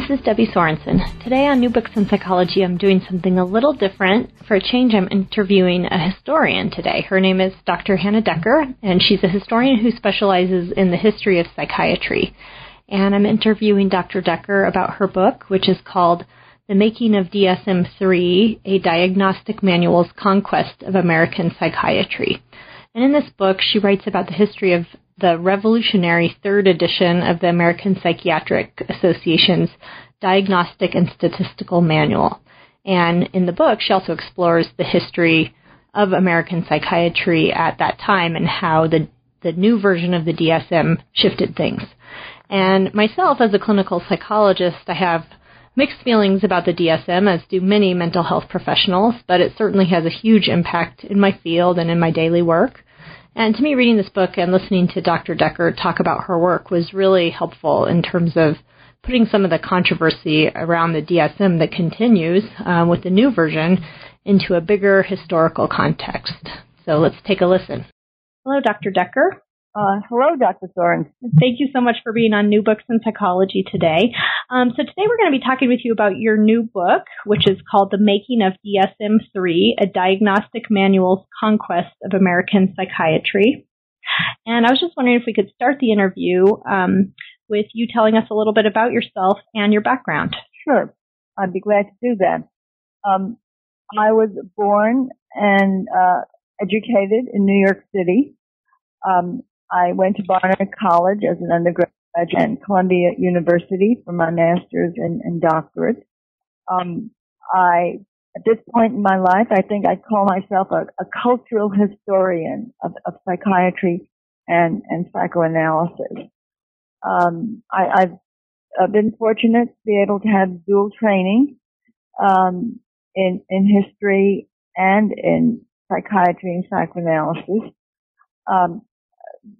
This is Debbie Sorensen. Today on New Books in Psychology, I'm doing something a little different. For a change, I'm interviewing a historian today. Her name is Dr. Hannah Decker, and she's a historian who specializes in the history of psychiatry. And I'm interviewing Dr. Decker about her book, which is called The Making of DSM 3 A Diagnostic Manual's Conquest of American Psychiatry. And in this book, she writes about the history of the revolutionary third edition of the American Psychiatric Association's Diagnostic and Statistical Manual. And in the book, she also explores the history of American psychiatry at that time and how the, the new version of the DSM shifted things. And myself, as a clinical psychologist, I have mixed feelings about the DSM, as do many mental health professionals, but it certainly has a huge impact in my field and in my daily work. And to me, reading this book and listening to Dr. Decker talk about her work was really helpful in terms of putting some of the controversy around the DSM that continues um, with the new version into a bigger historical context. So let's take a listen. Hello, Dr. Decker. Uh, hello, Dr. Sorensen. Thank you so much for being on New Books in Psychology today. Um, so today we're going to be talking with you about your new book, which is called The Making of DSM-3, A Diagnostic Manual's Conquest of American Psychiatry. And I was just wondering if we could start the interview um, with you telling us a little bit about yourself and your background. Sure. I'd be glad to do that. Um, I was born and uh, educated in New York City. Um, I went to Barnard College as an undergraduate and Columbia University for my master's and, and doctorate. Um, I, at this point in my life, I think I call myself a, a cultural historian of, of, psychiatry and, and psychoanalysis. Um, I, have been fortunate to be able to have dual training um, in in history and in psychiatry and psychoanalysis. Um,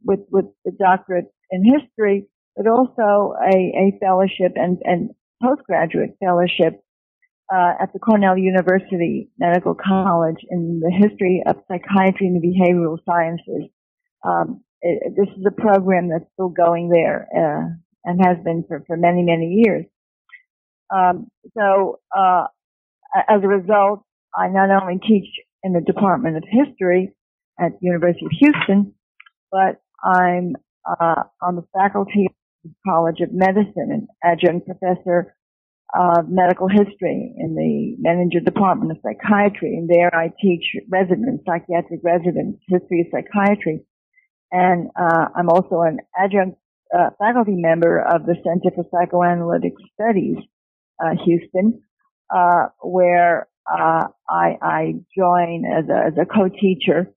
with with the doctorate in history, but also a, a fellowship and, and postgraduate fellowship uh, at the Cornell University Medical College in the history of psychiatry and the behavioral sciences. Um, it, this is a program that's still going there uh, and has been for, for many many years. Um, so uh, as a result, I not only teach in the Department of History at the University of Houston, but I'm uh, on the faculty of the College of Medicine and adjunct professor of medical history in the Menninger Department of Psychiatry. And there I teach residents, psychiatric residents, history of psychiatry. And uh, I'm also an adjunct uh, faculty member of the Center for Psychoanalytic Studies, uh, Houston, uh, where uh, I, I join as a, as a co-teacher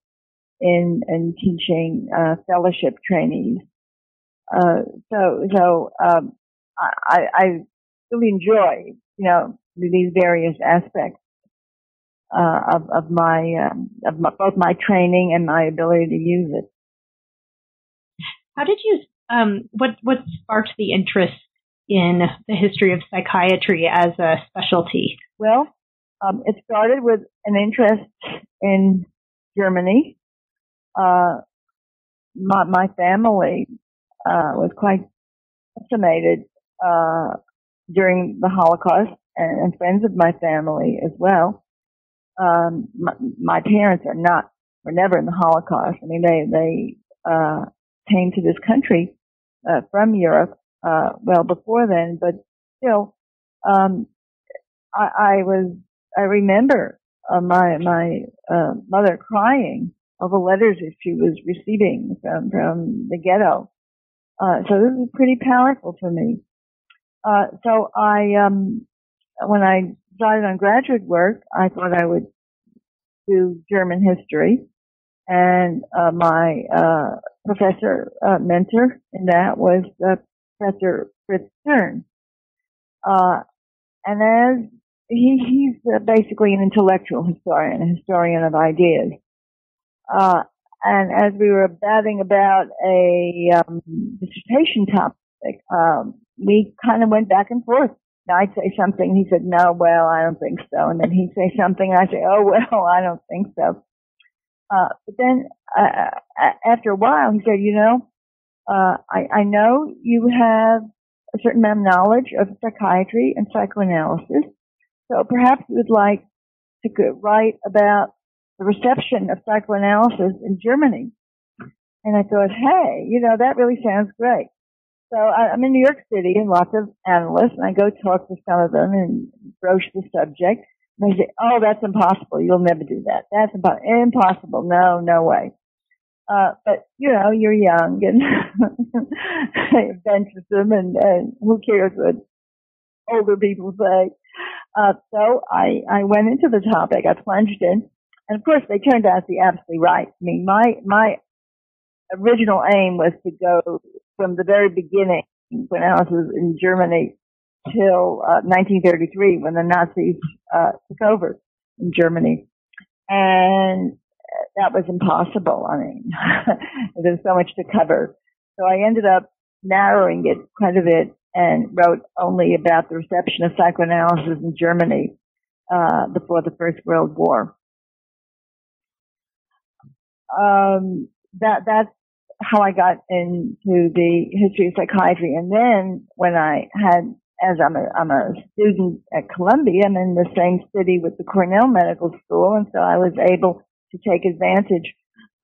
in in teaching uh, fellowship trainees. Uh, so so um, I, I really enjoy you know these various aspects uh, of of my, um, of my, both my training and my ability to use it. How did you um, what what sparked the interest in the history of psychiatry as a specialty? Well, um, it started with an interest in Germany uh, my, my family uh, was quite decimated uh, during the Holocaust, and, and, friends of my family as well. Um, my, my, parents are not were never in the Holocaust. I mean, they they uh, came to this country uh, from Europe uh, well before then, but still, um, I, I was I remember my my mother crying all the letters that she was receiving from, from the ghetto. Uh, so this was pretty powerful for me. Uh, so I, um, when I started on graduate work, I thought I would do German history. And, uh, my, uh, professor, uh, mentor in that was, Professor Fritz Stern. Uh, and as he, he's uh, basically an intellectual historian, a historian of ideas. Uh, and as we were batting about a um, dissertation topic, um, we kind of went back and forth. I'd say something, he said, no, well, I don't think so. And then he'd say something, and I'd say, oh, well, I don't think so. Uh, but then, uh, after a while, he said, you know, uh, I, I know you have a certain amount of knowledge of psychiatry and psychoanalysis. So perhaps you would like to write about the reception of psychoanalysis in Germany. And I thought, hey, you know, that really sounds great. So I, am in New York City and lots of analysts and I go talk to some of them and broach the subject. And they say, oh, that's impossible. You'll never do that. That's impo- impossible. No, no way. Uh, but you know, you're young and adventuresome and, and who cares what older people say. Uh, so I, I went into the topic. I plunged in and of course, they turned out to be absolutely right. I mean, my my original aim was to go from the very beginning when I was in Germany till uh, 1933 when the Nazis uh, took over in Germany, and that was impossible. I mean, there's so much to cover. So I ended up narrowing it quite a bit and wrote only about the reception of psychoanalysis in Germany uh, before the First World War um, that that's how I got into the history of psychiatry. And then when I had, as I'm a, I'm a student at Columbia, I'm in the same city with the Cornell Medical School, and so I was able to take advantage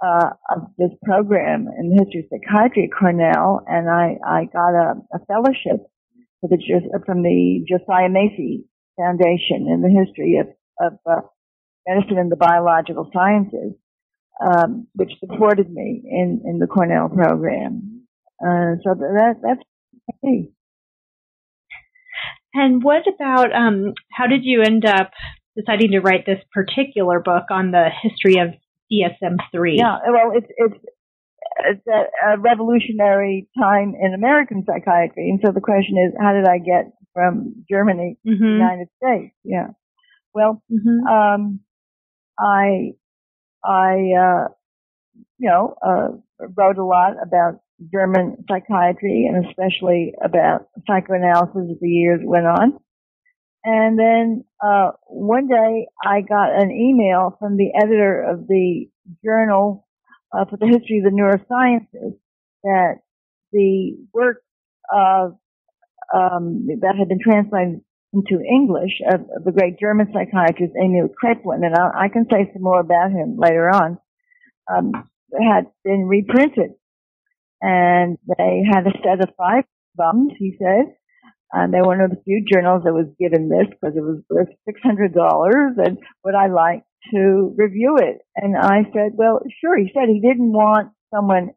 uh, of this program in the history of psychiatry at Cornell, and I I got a, a fellowship for the from the Josiah Macy Foundation in the history of of uh, medicine and the biological sciences um, which supported me in, in the Cornell program. Uh, so that that's me. And what about um, how did you end up deciding to write this particular book on the history of DSM three? Yeah, well, it's it's it's a, a, revolutionary time in American psychiatry, and so the question is, how did I get from Germany mm-hmm. to the United States? Yeah. Well, mm-hmm. um, I I, uh, you know, uh, wrote a lot about German psychiatry and especially about psychoanalysis as the years went on. And then, uh, one day I got an email from the editor of the journal, uh, for the history of the neurosciences that the work of, um, that had been translated into English of, the great German psychiatrist Emil Kraepelin, and I, I, can say some more about him later on, um, had been reprinted. And they had a set of five bums, he said, and they were one of the few journals that was given this because it was worth $600 and would I like to review it? And I said, well, sure. He said he didn't want someone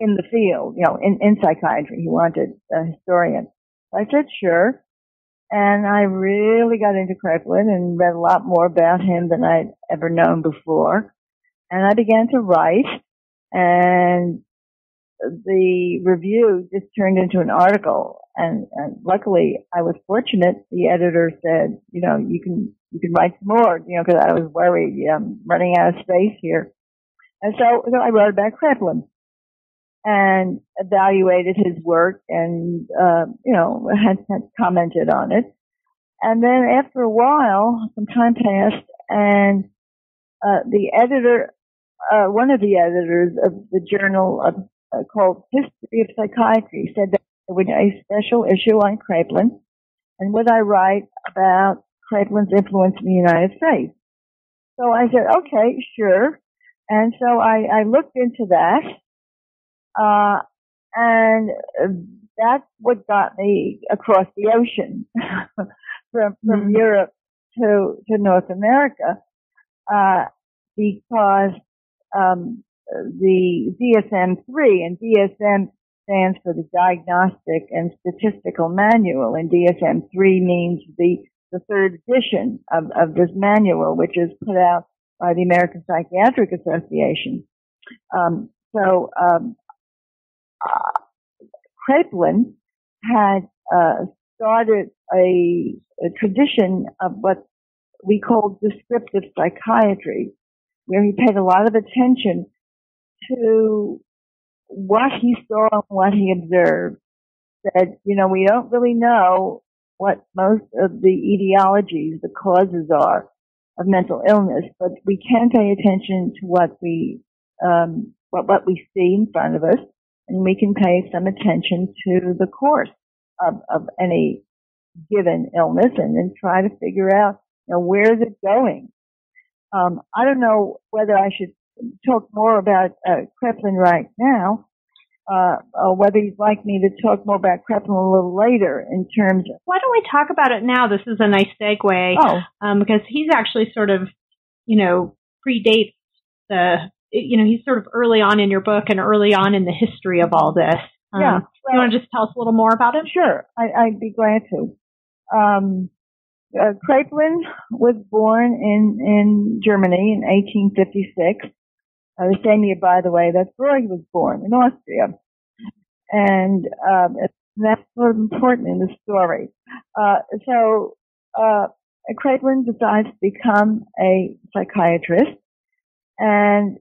in the field, you know, in, in psychiatry. He wanted a historian. I said, sure. And I really got into Kraepelin and read a lot more about him than I'd ever known before. And I began to write and the review just turned into an article and, and luckily I was fortunate. The editor said, you know, you can, you can write more, you know, cause I was worried, I'm running out of space here. And so, so I wrote about Kraepelin and evaluated his work and, uh, you know, had, had commented on it. And then after a while, some time passed and, uh, the editor, uh, one of the editors of the journal of, uh, called History of Psychiatry said that there would be a special issue on Kraepelin and would I write about Kraepelin's influence in the United States? So I said, okay, sure. And so I, I looked into that uh, and that's what got me across the ocean from, from mm-hmm. Europe to, to North America, uh, because, um, the DSM-3 and DSM stands for the Diagnostic and Statistical Manual and DSM-3 means the, the third edition of, of this manual, which is put out by the American Psychiatric Association. Um, so um, Kraepelin had uh, started a, a tradition of what we call descriptive psychiatry, where he paid a lot of attention to what he saw and what he observed. That, you know, we don't really know what most of the etiologies, the causes are of mental illness, but we can pay attention to what we, um, what, what we see in front of us, and we can pay some attention to the course of, of any given illness and then try to figure out, you know, where is it going? Um, I don't know whether I should talk more about uh, Kraepelin right now, uh, or whether you'd like me to talk more about Kraepelin a little later in terms of. Why don't we talk about it now? This is a nice segue. Oh. Um, because he's actually sort of, you know, predates the, you know, he's sort of early on in your book and early on in the history of all this. Um, Yeah. you want to just tell us a little more about him? Sure, I, I'd be glad to. Um, uh, Kraepelin was born in, in Germany in 1856. Uh, the same year, by the way, that Freud was born in Austria. And um, that's sort of important in the story. Uh, so uh, Kraepelin decides to become a psychiatrist. And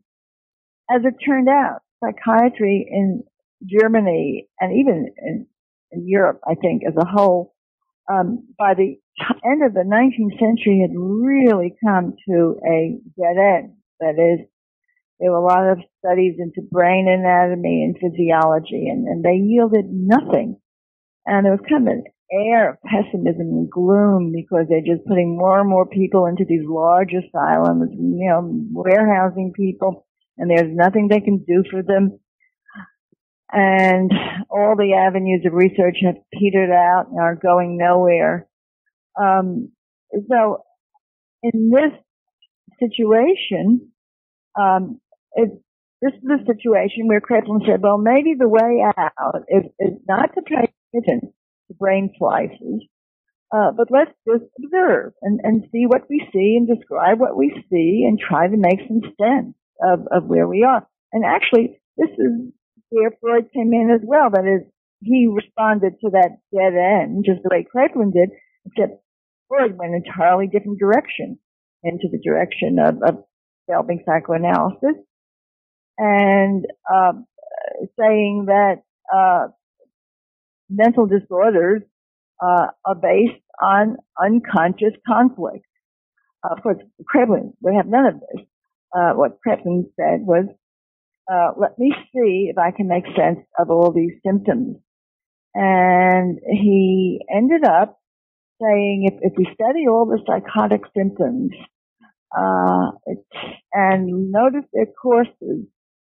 as it turned out, psychiatry in Germany and even in, in Europe, I think, as a whole, um, by the end of the 19th century had really come to a dead end. That is, there were a lot of studies into brain anatomy and physiology, and, and they yielded nothing. And there was kind of an air of pessimism and gloom because they're just putting more and more people into these large asylums, you know, warehousing people, and there's nothing they can do for them and all the avenues of research have petered out and are going nowhere. Um, so in this situation, um, it, this is a situation where Kraepelin said, well, maybe the way out is, is not to pay attention brain slices, uh, but let's just observe and, and see what we see and describe what we see and try to make some sense of, of where we are. And actually, this is where Freud came in as well. That is, he responded to that dead end just the way Kraepelin did, except Freud went an entirely different direction, into the direction of, of developing psychoanalysis and uh, saying that uh, mental disorders uh, are based on unconscious conflict. Uh, of course, Kraepelin would have none of this. Uh, what Kraepelin said was, uh, let me see if I can make sense of all these symptoms. And he ended up saying if, if we study all the psychotic symptoms, uh, and notice their courses,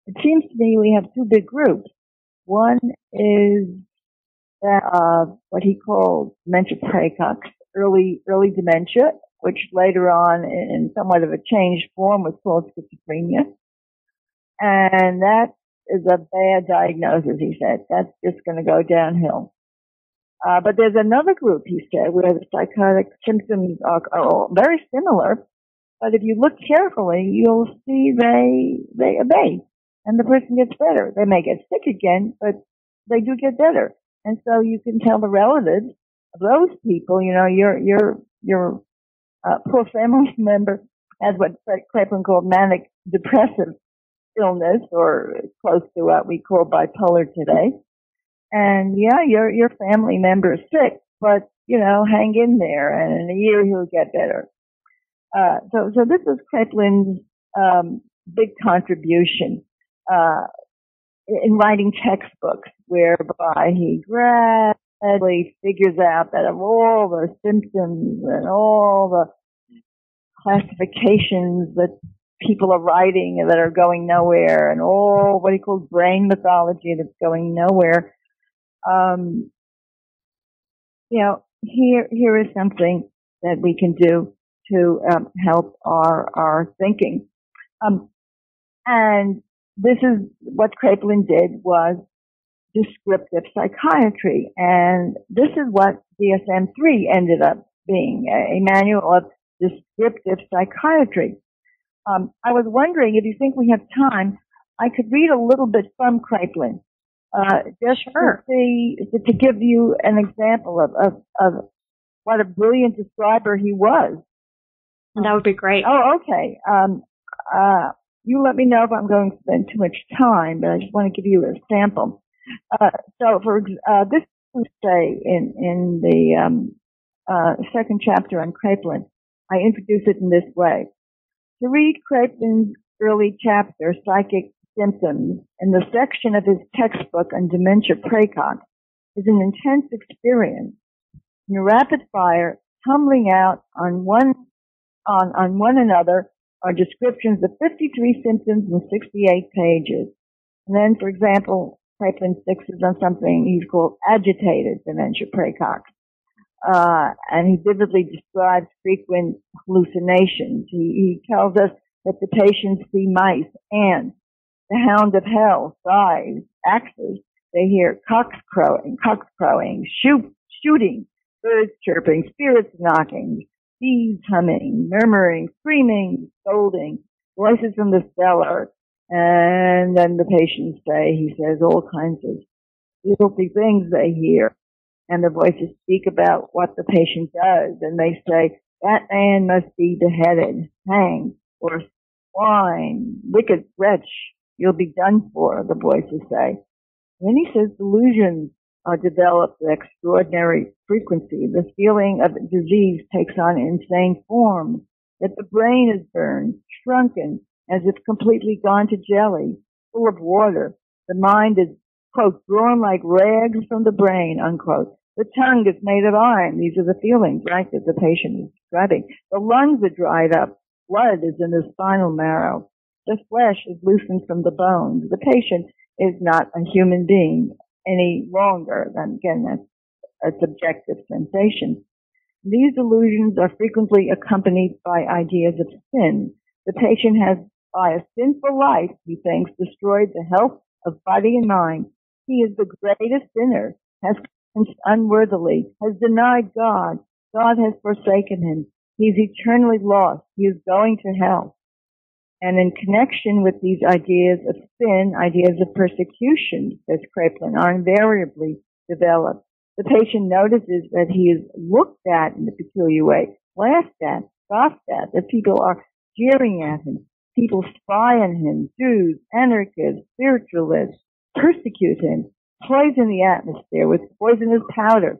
it seems to me we have two big groups. One is that, uh, what he called dementia praecox, early, early dementia, which later on in somewhat of a changed form was called schizophrenia. And that is a bad diagnosis, he said. That's just going to go downhill. Uh, but there's another group, he said, where the psychotic symptoms are, are all very similar. But if you look carefully, you'll see they, they abate and the person gets better. They may get sick again, but they do get better. And so you can tell the relatives of those people, you know, your, your, your, uh, poor family member has what Fred Kraepelin called manic depressive illness or close to what we call bipolar today. And yeah, your, your family member is sick, but you know, hang in there and in a year he'll get better. Uh, so, so this is Kraepelin's, um, big contribution, uh, in writing textbooks whereby he gradually figures out that of all the symptoms and all the classifications that people are writing that are going nowhere and all what he calls brain mythology that's going nowhere. Um, you know, here, here is something that we can do to um, help our, our thinking. Um, and this is what Kraepelin did was descriptive psychiatry. And this is what DSM-3 ended up being, a manual of descriptive psychiatry. Um, I was wondering if you think we have time, I could read a little bit from Kraepelin Uh, just sure. to see, to give you an example of, of, of what a brilliant describer he was. That would be great. Oh, okay. Um, uh, you let me know if I'm going to spend too much time, but I just want to give you a sample. Uh, so for uh, this say in in the um, uh, second chapter on Kraepelin, I introduce it in this way. To read Kraepelin's early chapter, Psychic Symptoms, in the section of his textbook on dementia praecox, is an intense experience. In rapid fire, tumbling out on one on, on one another are descriptions of 53 symptoms in 68 pages. And then, for example, Kraepelin fixes on something he's called agitated dementia praecox. Uh, and he vividly describes frequent hallucinations. He, he tells us that the patients see mice, ants, the hound of hell, sighs, axes. They hear cocks crowing, cocks crowing, shoot, shooting, birds chirping, spirits knocking, bees humming, murmuring, screaming, scolding, voices from the cellar. And then the patients say, he says all kinds of filthy things they hear. And the voices speak about what the patient does. And they say, that man must be beheaded, hanged, or swine, wicked wretch, you'll be done for, the voices say. Then he says delusions are developed with extraordinary frequency. The feeling of disease takes on insane forms, that the brain is burned, shrunken, as if completely gone to jelly, full of water. The mind is, quote, drawn like rags from the brain, unquote. The tongue is made of iron. These are the feelings, right, that the patient is describing. The lungs are dried up. Blood is in the spinal marrow. The flesh is loosened from the bones. The patient is not a human being any longer. And again, that's a subjective sensation. These illusions are frequently accompanied by ideas of sin. The patient has, by a sinful life, he thinks, destroyed the health of body and mind. He is the greatest sinner, has unworthily, has denied God. God has forsaken him. He is eternally lost. He is going to hell. And in connection with these ideas of sin, ideas of persecution, says Kraepelin, are invariably developed. The patient notices that he is looked at in a peculiar way, laughed at, scoffed at, that people are jeering at him. People spy on him, Jews, anarchists, spiritualists, persecute him, poison the atmosphere with poisonous powder.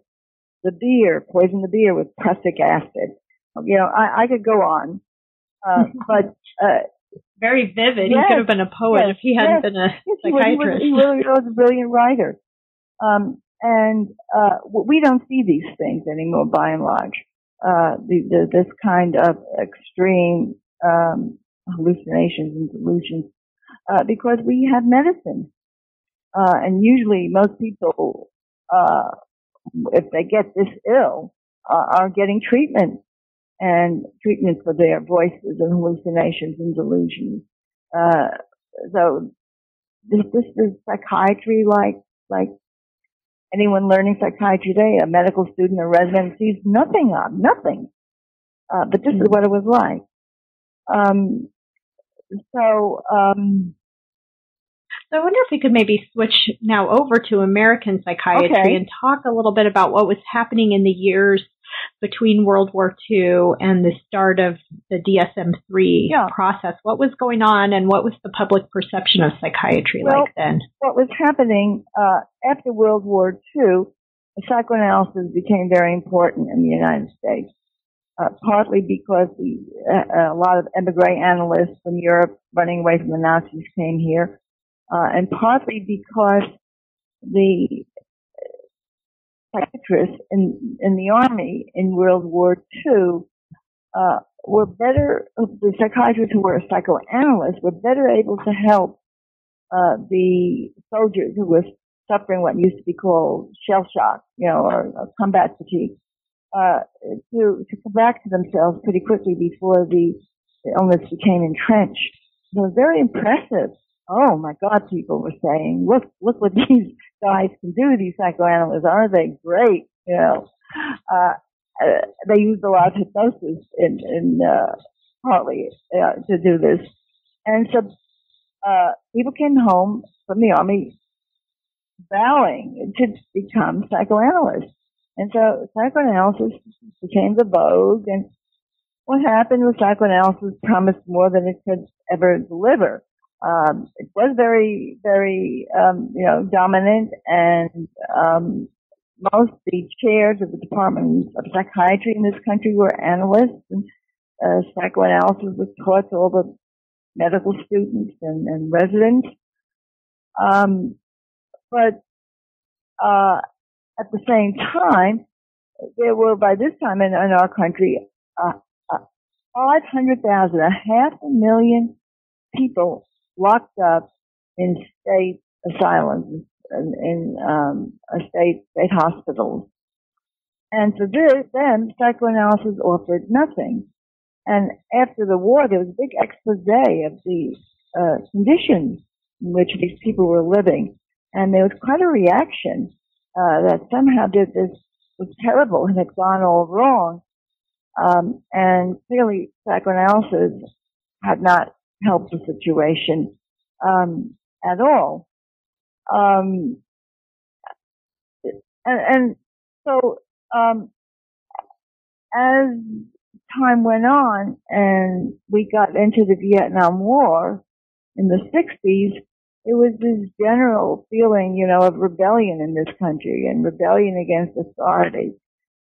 The beer, poison the beer with prussic acid. You know, I, I could go on. Uh, but uh, very vivid. Yes, he could have been a poet yes, if he hadn't yes, been a psychiatrist. He, was, he really was a brilliant writer. Um, and uh, we don't see these things anymore, by and large. Uh, the, the, this kind of extreme um, hallucinations and delusions, uh, because we have medicine, uh, and usually most people, uh, if they get this ill, uh, are getting treatment and treatment for their voices and hallucinations and delusions. Uh, so this, this is psychiatry like, like anyone learning psychiatry today, a medical student or resident sees nothing of, nothing. Uh, but this is what it was like. Um, so, um, so I wonder if we could maybe switch now over to American psychiatry okay. and talk a little bit about what was happening in the years between World War II and the start of the DSM-3 yeah. process. What was going on and what was the public perception of psychiatry well, like then? What was happening uh, after World War II, psychoanalysis became very important in the United States. Uh, partly because the, uh, a lot of emigre analysts from Europe running away from the Nazis came here, uh, and partly because the psychiatrists in, in the army in World War II were better, the psychiatrists who were psychoanalysts were better able to help uh, the soldiers who were suffering what used to be called shell shock, you know, or, or combat fatigue, uh, to, to come back to themselves pretty quickly before the, illness became entrenched. So very impressive oh my God, people were saying, look, look what these guys can do, these psychoanalysts, aren't they great? You know, uh, uh, they used a lot of hypnosis in, in, uh, partly, uh, to do this. And so, uh, people came home from the army vowing to become psychoanalysts. And so psychoanalysis became the vogue and what happened was psychoanalysis promised more than it could ever deliver. Um, it was very, very, um, you know, dominant and, um, most the chairs of the Department of Psychiatry in this country were analysts and uh, psychoanalysis was taught to all the medical students and, and residents. Um, but uh, at the same time, there were by this time in, in our country uh, uh, 500,000, a half a million people locked up in state asylums, in, in um, state state hospitals. And for this, then psychoanalysis offered nothing. And after the war, there was a big expose of the uh, conditions in which these people were living, and there was quite a reaction uh, that somehow did this was terrible and had gone all wrong. Um, and clearly, psychoanalysis had not helped the situation um, at all. Um, and, and, so, um, as time went on and we got into the Vietnam War in the 60s, it was this general feeling, you know, of rebellion in this country and rebellion against authority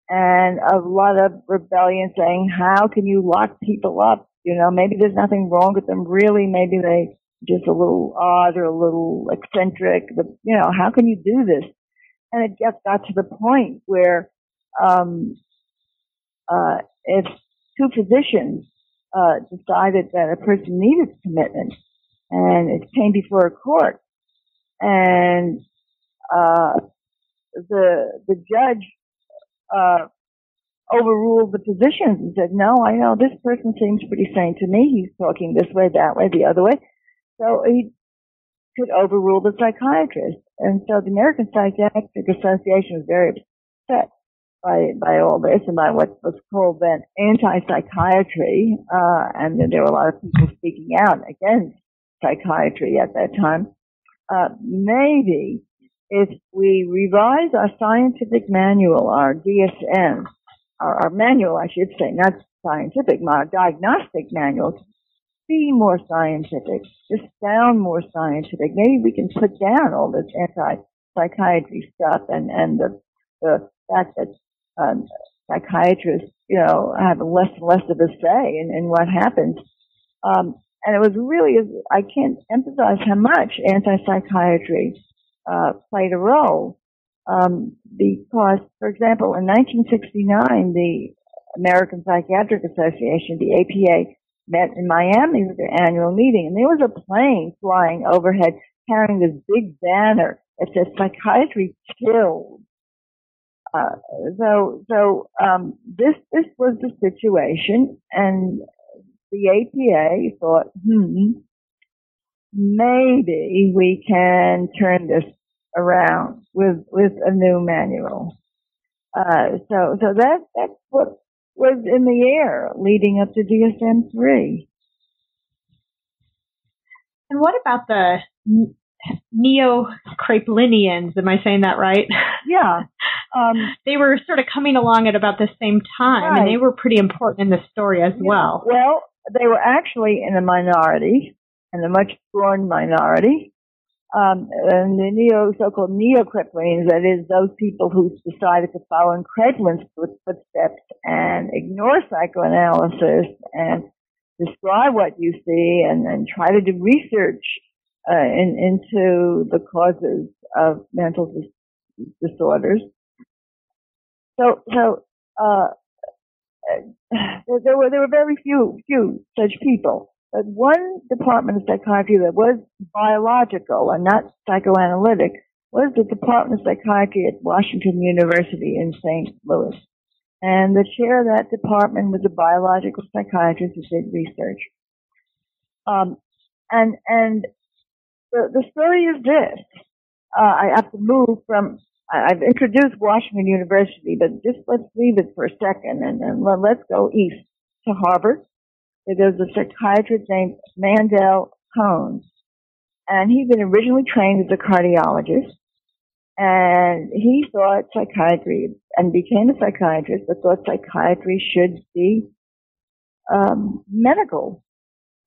and a lot of rebellion saying, how can you lock people up? You know, maybe there's nothing wrong with them. Really, maybe they just a little odd or a little eccentric, but you know, how can you do this? And it just got to the point where, um, uh, if two physicians, uh, decided that a person needed commitment and it came before a court and, uh, the, the judge, uh, overruled the physicians and said, no, I know this person seems pretty sane to me. He's talking this way, that way, the other way. So he could overrule the psychiatrist. And so the American Psychiatric Association was very upset by, by all this and by what was called then anti-psychiatry. Uh, and there were a lot of people speaking out against psychiatry at that time. Uh, maybe if we revise our scientific manual, our DSM, our, our manual, I should say, not scientific, our diagnostic manual, to be more scientific, just sound more scientific. Maybe we can put down all this anti-psychiatry stuff and, and the, the fact that um, psychiatrists, you know, have less and less of a say in, in what happens. Um, and it was really, I can't emphasize how much anti-psychiatry uh, played a role. Um, because, for example, in 1969, the American Psychiatric Association, the APA, met in Miami for their annual meeting, and there was a plane flying overhead carrying this big banner that said "Psychiatry Killed." Uh, so, so um, this this was the situation, and the APA thought, hmm, maybe we can turn this around with with a new manual. Uh, so, so that that's what was in the air leading up to DSM three. And what about the neo Kraepelinians? Am I saying that right? Yeah. Um, they were sort of coming along at about the same time, right. and they were pretty important in the story as yeah. well. Well, they were actually in a minority, and a much scorned minority um, and the neo, so-called neo-Kraepelinians, that is, those people who decided to follow in Kraepelin's footsteps and ignore psychoanalysis and describe what you see and, and try to do research uh, in, into the causes of mental dis- disorders. So, so uh, there were there were very few few such people. But one department of psychiatry that was biological and not psychoanalytic was the Department of Psychiatry at Washington University in St. Louis. And the chair of that department was a biological psychiatrist who did research. Um, and and the, the story is this. Uh, I have to move from. I've introduced Washington University, but just let's leave it for a second and, and let's go east to Harvard. There's a psychiatrist named Mandel Cohen, and he'd been originally trained as a cardiologist, And he thought psychiatry and became a psychiatrist, but thought psychiatry should be um, medical.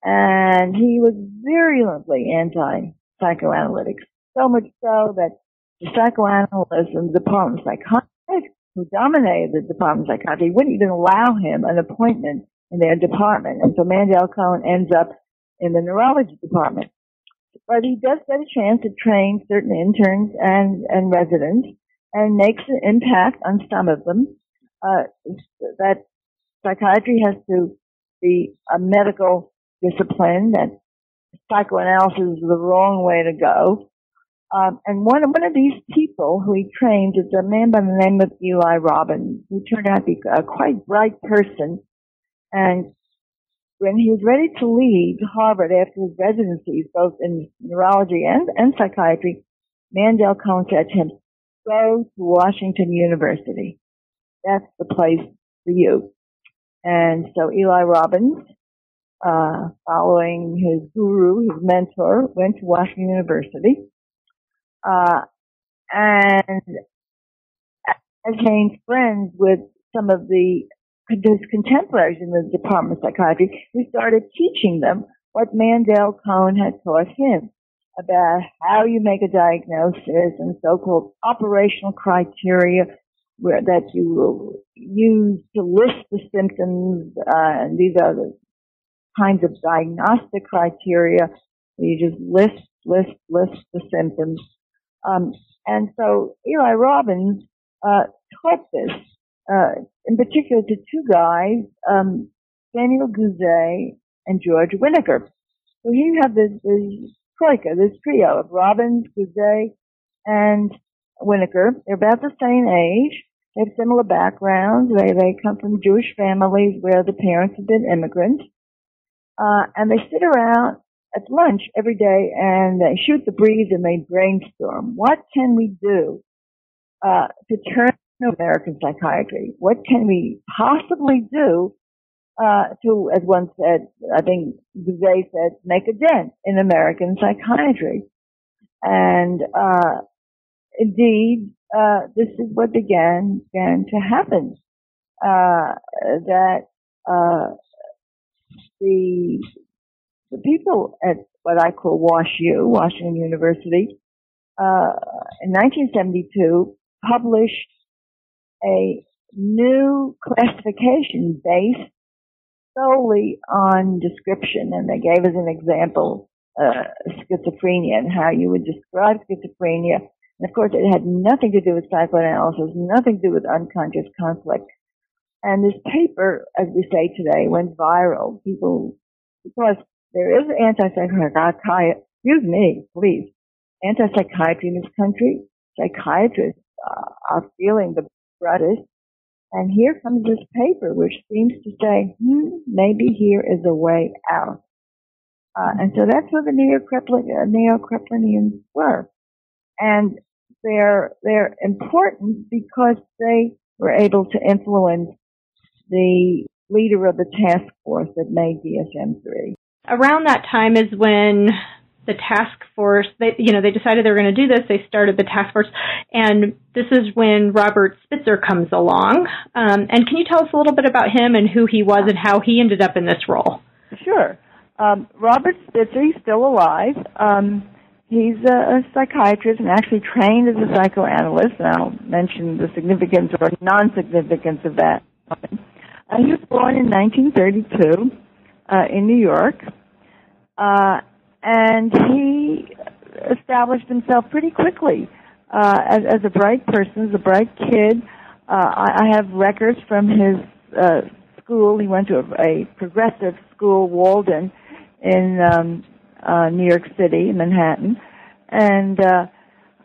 And he was virulently anti-psychoanalytic, so much so that psychoanalysts in the Department of Psychiatry, who dominated the Department of Psychiatry, wouldn't even allow him an appointment in their department. And so Mandel Cohen ends up in the neurology department. But he does get a chance to train certain interns and, and residents and makes an impact on some of them. Uh, that psychiatry has to be a medical discipline, that psychoanalysis is the wrong way to go. Um, and one, one of these people who he trained is a man by the name of Eli Robins, who turned out to be a quite bright person and when he was ready to leave Harvard after his residencies, both in neurology and, and psychiatry, Mandel to him, go to Washington University. That's the place for you. And so Eli Robins, uh, following his guru, his mentor, went to Washington University, uh, and became friends with some of the his contemporaries in the Department of Psychiatry, he started teaching them what Mandel Cohen had taught him about how you make a diagnosis and so-called operational criteria where, that you will use to list the symptoms, uh, and these are the kinds of diagnostic criteria you just list, list, list the symptoms. Um, and so Eli Robins uh, taught this uh, in particular to two guys, um, Daniel Guze and George Winokur. So here you have this, this troika, this trio of Robins, Guze, and Winokur. They're about the same age. They have similar backgrounds. They, they come from Jewish families where the parents have been immigrants. Uh, and they sit around at lunch every day and they shoot the breeze and they brainstorm. What can we do, uh, to turn American psychiatry. What can we possibly do uh, to, as one said, I think they said, make a dent in American psychiatry? And uh, indeed, uh, this is what began began to happen. Uh, that uh, the the people at what I call WashU, Washington University, uh, in 1972 published a new classification based solely on description, and they gave us an example, uh, schizophrenia, and how you would describe schizophrenia. And of course, it had nothing to do with psychoanalysis, nothing to do with unconscious conflict. And this paper, as we say today, went viral. People, because there is anti-psychiatry, excuse me, please, anti-psychiatry in this country. Psychiatrists uh, are feeling the Brothers. And here comes this paper, which seems to say, hmm, maybe here is a way out. Uh, and so that's where the Neo-Kraepelinians uh, were. And they're, they're important because they were able to influence the leader of the task force that made DSM-3. Around that time is when the task force they you know they decided they were going to do this they started the task force and this is when robert spitzer comes along. Um, and can you tell us a little bit about him and who he was and how he ended up in this role? Sure. Um, robert spitzer he's still alive. Um, he's a, a psychiatrist and actually trained as a psychoanalyst and i'll mention the significance or non-significance of that. Uh, he was born in 1932 uh, in new york uh, and he established himself pretty quickly uh, as, as a bright person, as a bright kid. Uh, I, I have records from his uh, school. He went to a, a progressive school, Walden, in um, uh, New York City, Manhattan, and uh,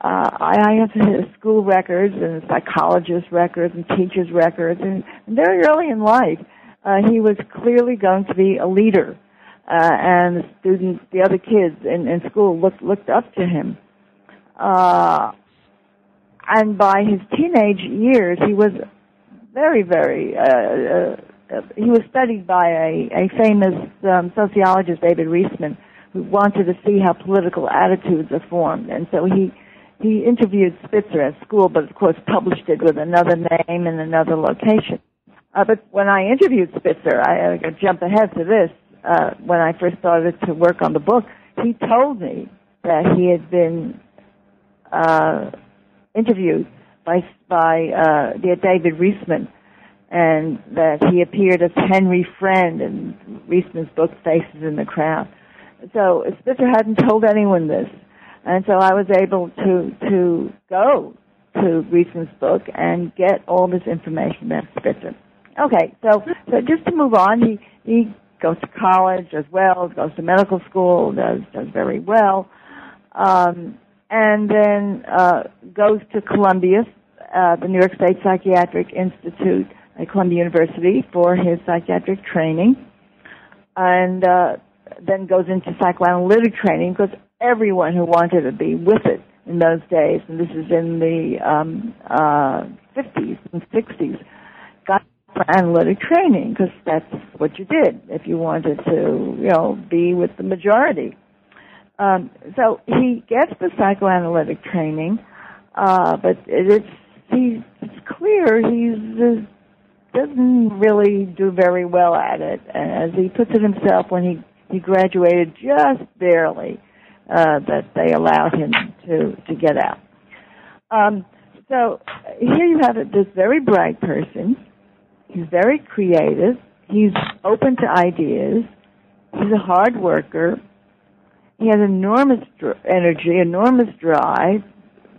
uh, I have his school records and psychologist records and teachers records, and, and very early in life, uh, he was clearly going to be a leader uh, and the students, the other kids in, in school looked looked up to him. Uh, and by his teenage years, he was very, very. Uh, uh, he was studied by a, a famous um, sociologist, David Riesman, who wanted to see how political attitudes are formed, and so he he interviewed Spitzer at school, but of course published it with another name and another location. Uh, but when I interviewed Spitzer, I, I jump ahead to this. Uh, when I first started to work on the book, he told me that he had been uh, interviewed by by uh, David Riesman, and that he appeared as Henry Friend in Riesman's book Faces in the Crowd. So Spitzer hadn't told anyone this, and so I was able to to go to Riesman's book and get all this information about Spitzer. Okay, so so just to move on, he he goes to college as well, goes to medical school, does does very well, um, and then uh, goes to Columbia, uh, the New York State Psychiatric Institute at Columbia University for his psychiatric training, and uh, then goes into psychoanalytic training because everyone who wanted to be with it in those days, and this is in the um, uh, 50s and 60s, got analytic training because that's what you did if you wanted to, you know, be with the majority. Um, so he gets the psychoanalytic training, uh, but it's he's it's clear he's uh, doesn't really do very well at it, And as he puts it himself when he he graduated just barely uh, that they allowed him to to get out. Um, so here you have this very bright person. He's very creative. He's open to ideas. He's a hard worker. He has enormous dr- energy, enormous drive,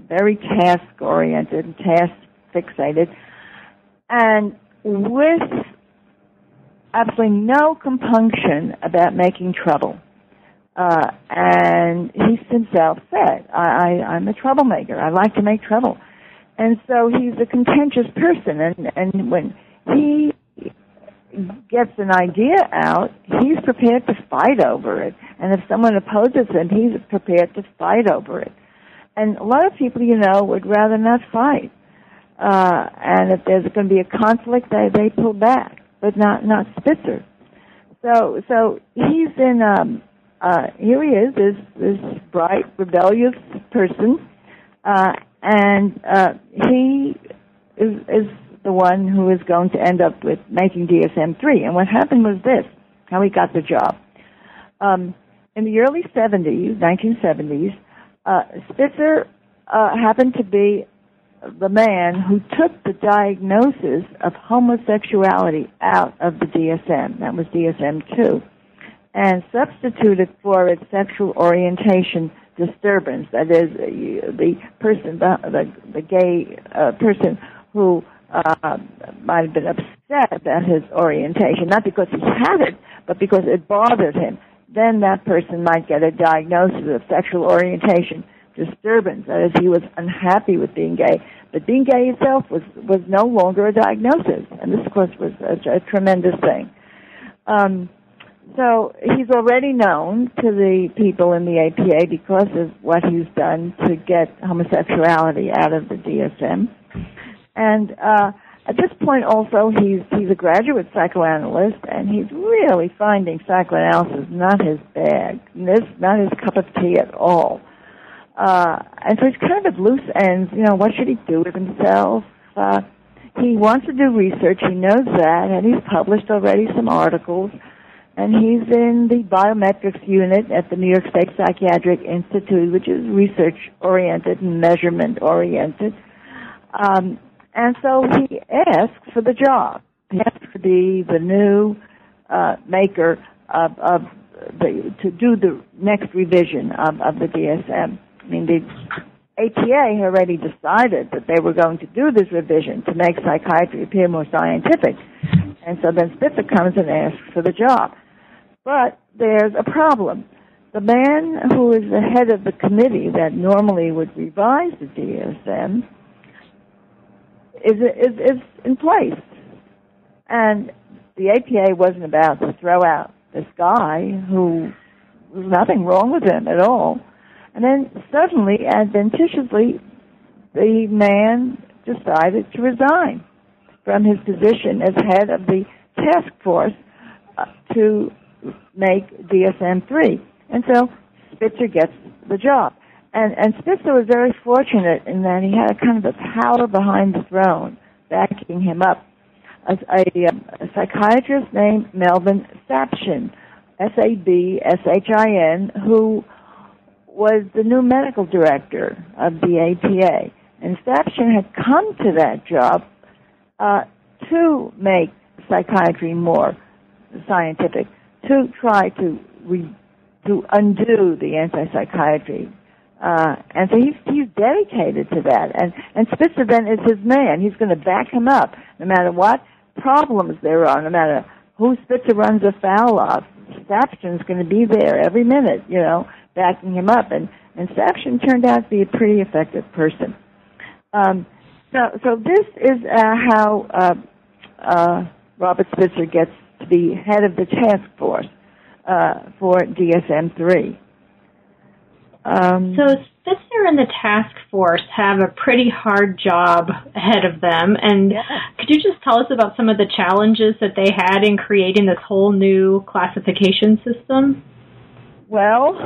very task oriented, task fixated, and with absolutely no compunction about making trouble. Uh, and he himself said, I, I, I'm a troublemaker. I like to make trouble. And so he's a contentious person. And, and when he gets an idea out, he's prepared to fight over it. And if someone opposes him, he's prepared to fight over it. And a lot of people, you know, would rather not fight. Uh, and if there's going to be a conflict, they, they pull back but not not Spitzer. So so he's in um uh here he is, this this bright, rebellious person. Uh and uh he is is the one who is going to end up with making DSM three. And what happened was this, how he got the job. Um in the early seventies, nineteen seventies, uh Spitzer uh happened to be the man who took the diagnosis of homosexuality out of the DSM, that was DSM-2, and substituted for its sexual orientation disturbance, that is, the person, the, the gay uh, person who uh, might have been upset about his orientation, not because he had it, but because it bothered him. Then that person might get a diagnosis of sexual orientation disturbance. That is, he was unhappy with being gay. But being gay itself was, was no longer a diagnosis. And this, of course, was a, a tremendous thing. Um, so he's already known to the people in the APA because of what he's done to get homosexuality out of the DSM. And uh, at this point, also, he's he's a graduate psychoanalyst, and he's really finding psychoanalysis not his bag, this not his cup of tea at all. Uh, and so he's kind of at loose ends. You know, what should he do with himself? Uh, he wants to do research. He knows that, and he's published already some articles. And he's in the biometrics unit at the New York State Psychiatric Institute, which is research oriented and measurement oriented. Um, and so he asks for the job. He asks to be the new uh, maker of, of the, to do the next revision of, of the DSM. I mean, the APA had already decided that they were going to do this revision to make psychiatry appear more scientific. And so then Spitzer comes and asks for the job. But there's a problem. The man who is the head of the committee that normally would revise the DSM is, is, is in place. And the APA wasn't about to throw out this guy who was nothing wrong with him at all and then suddenly, adventitiously, the man decided to resign from his position as head of the task force uh, to make DSM-3. And so Spitzer gets the job. And, and Spitzer was very fortunate in that he had a kind of a power behind the throne backing him up. A, a, a psychiatrist named Melvin Sabshin, S-A-B-S-H-I-N, who was the new medical director of the APA. And Sabshin had come to that job uh, to make psychiatry more scientific, to try to re- to undo the anti-psychiatry. Uh, and so he's, he's dedicated to that. And, and Spitzer then is his man. He's going to back him up no matter what problems there are, no matter who Spitzer runs afoul of. Sabshin's going to be there every minute, you know, backing him up. And, and turned out to be a pretty effective person. Um, so, so this is uh, how uh, uh, Robert Spitzer gets to be head of the task force uh, for DSM-3. Um, so Spitzer and the task force have a pretty hard job ahead of them. And yeah. could you just tell us about some of the challenges that they had in creating this whole new classification system? Well,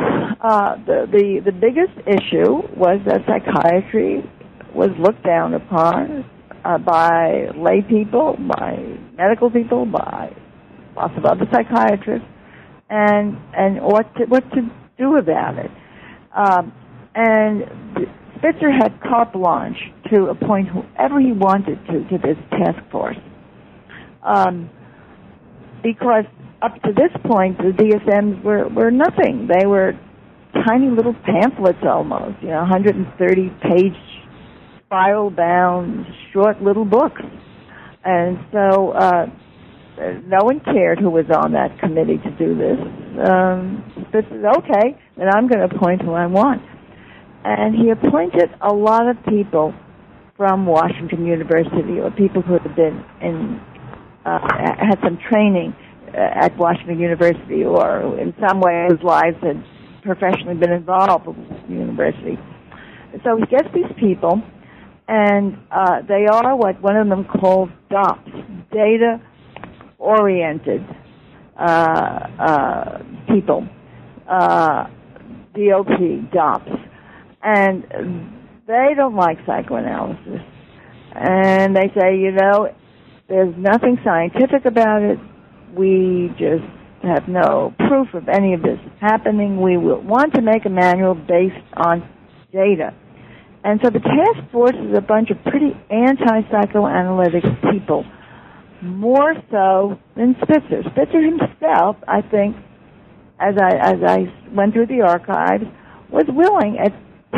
uh, the, the the biggest issue was that psychiatry was looked down upon uh, by lay people, by medical people, by lots of other psychiatrists, and and what to, what to do about it. Um, and Spitzer had carte blanche to appoint whoever he wanted to to this task force, um, because up to this point the DSMs were were nothing. They were tiny little pamphlets almost, you know, 130 page spiral bound short little books. And so uh, no one cared who was on that committee to do this. Um, this is okay, then I'm going to appoint who I want. And he appointed a lot of people from Washington University or people who had been in uh, had some training uh, at Washington University or in some way whose lives had professionally been involved with the university. So he gets these people and uh, they are what one of them calls DOPS, data oriented people, uh, DOP, DOPS, and they don't like psychoanalysis, and they say, you know, there's nothing scientific about it. We just have no proof of any of this happening. We will want to make a manual based on data and so the task force is a bunch of pretty anti-psychoanalytic people, more so than Spitzer. Spitzer himself, I think, as I, as I went through the archives, was willing at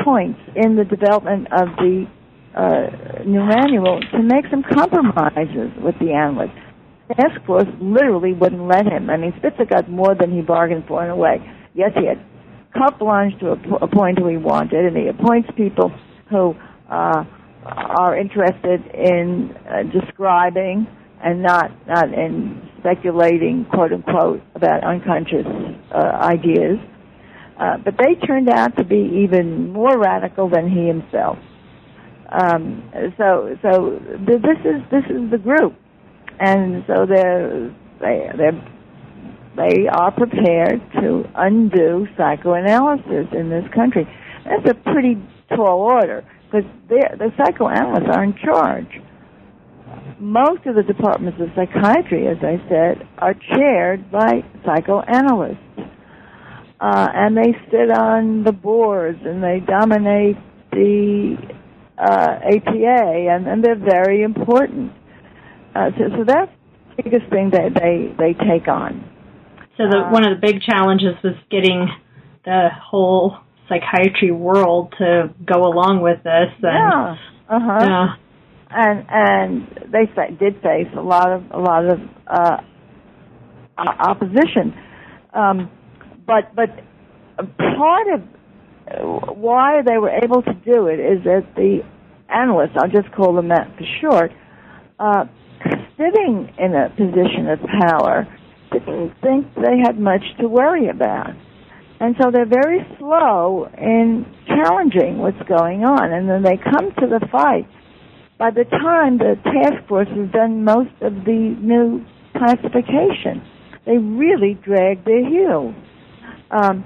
points in the development of the uh, new manual to make some compromises with the analysts. The task force literally wouldn't let him. I mean, Spitzer got more than he bargained for in a way. Yes, he had carte blanche to appoint who he wanted, and he appoints people who uh, are interested in uh, describing and not not in speculating, quote unquote, about unconscious uh, ideas. Uh, but they turned out to be even more radical than he himself. Um, so so th- this is this is the group, and so they're they they're they are prepared to undo psychoanalysis in this country. That's a pretty tall order because the psychoanalysts are in charge. Most of the departments of psychiatry, as I said, are chaired by psychoanalysts. Uh, and they sit on the boards and they dominate the uh, APA, and, and they're very important. Uh, so, so that's the biggest thing that they, they take on. So the, one of the big challenges was getting the whole psychiatry world to go along with this. And, yeah. Uh huh. Yeah. And and they did face a lot of a lot of uh, opposition, um, but but part of why they were able to do it is that the analysts, I'll just call them that for short, uh, sitting in a position of power, didn't think they had much to worry about. And so they're very slow in challenging what's going on. And then they come to the fight. By the time the task force has done most of the new classification, they really drag their heels. Um,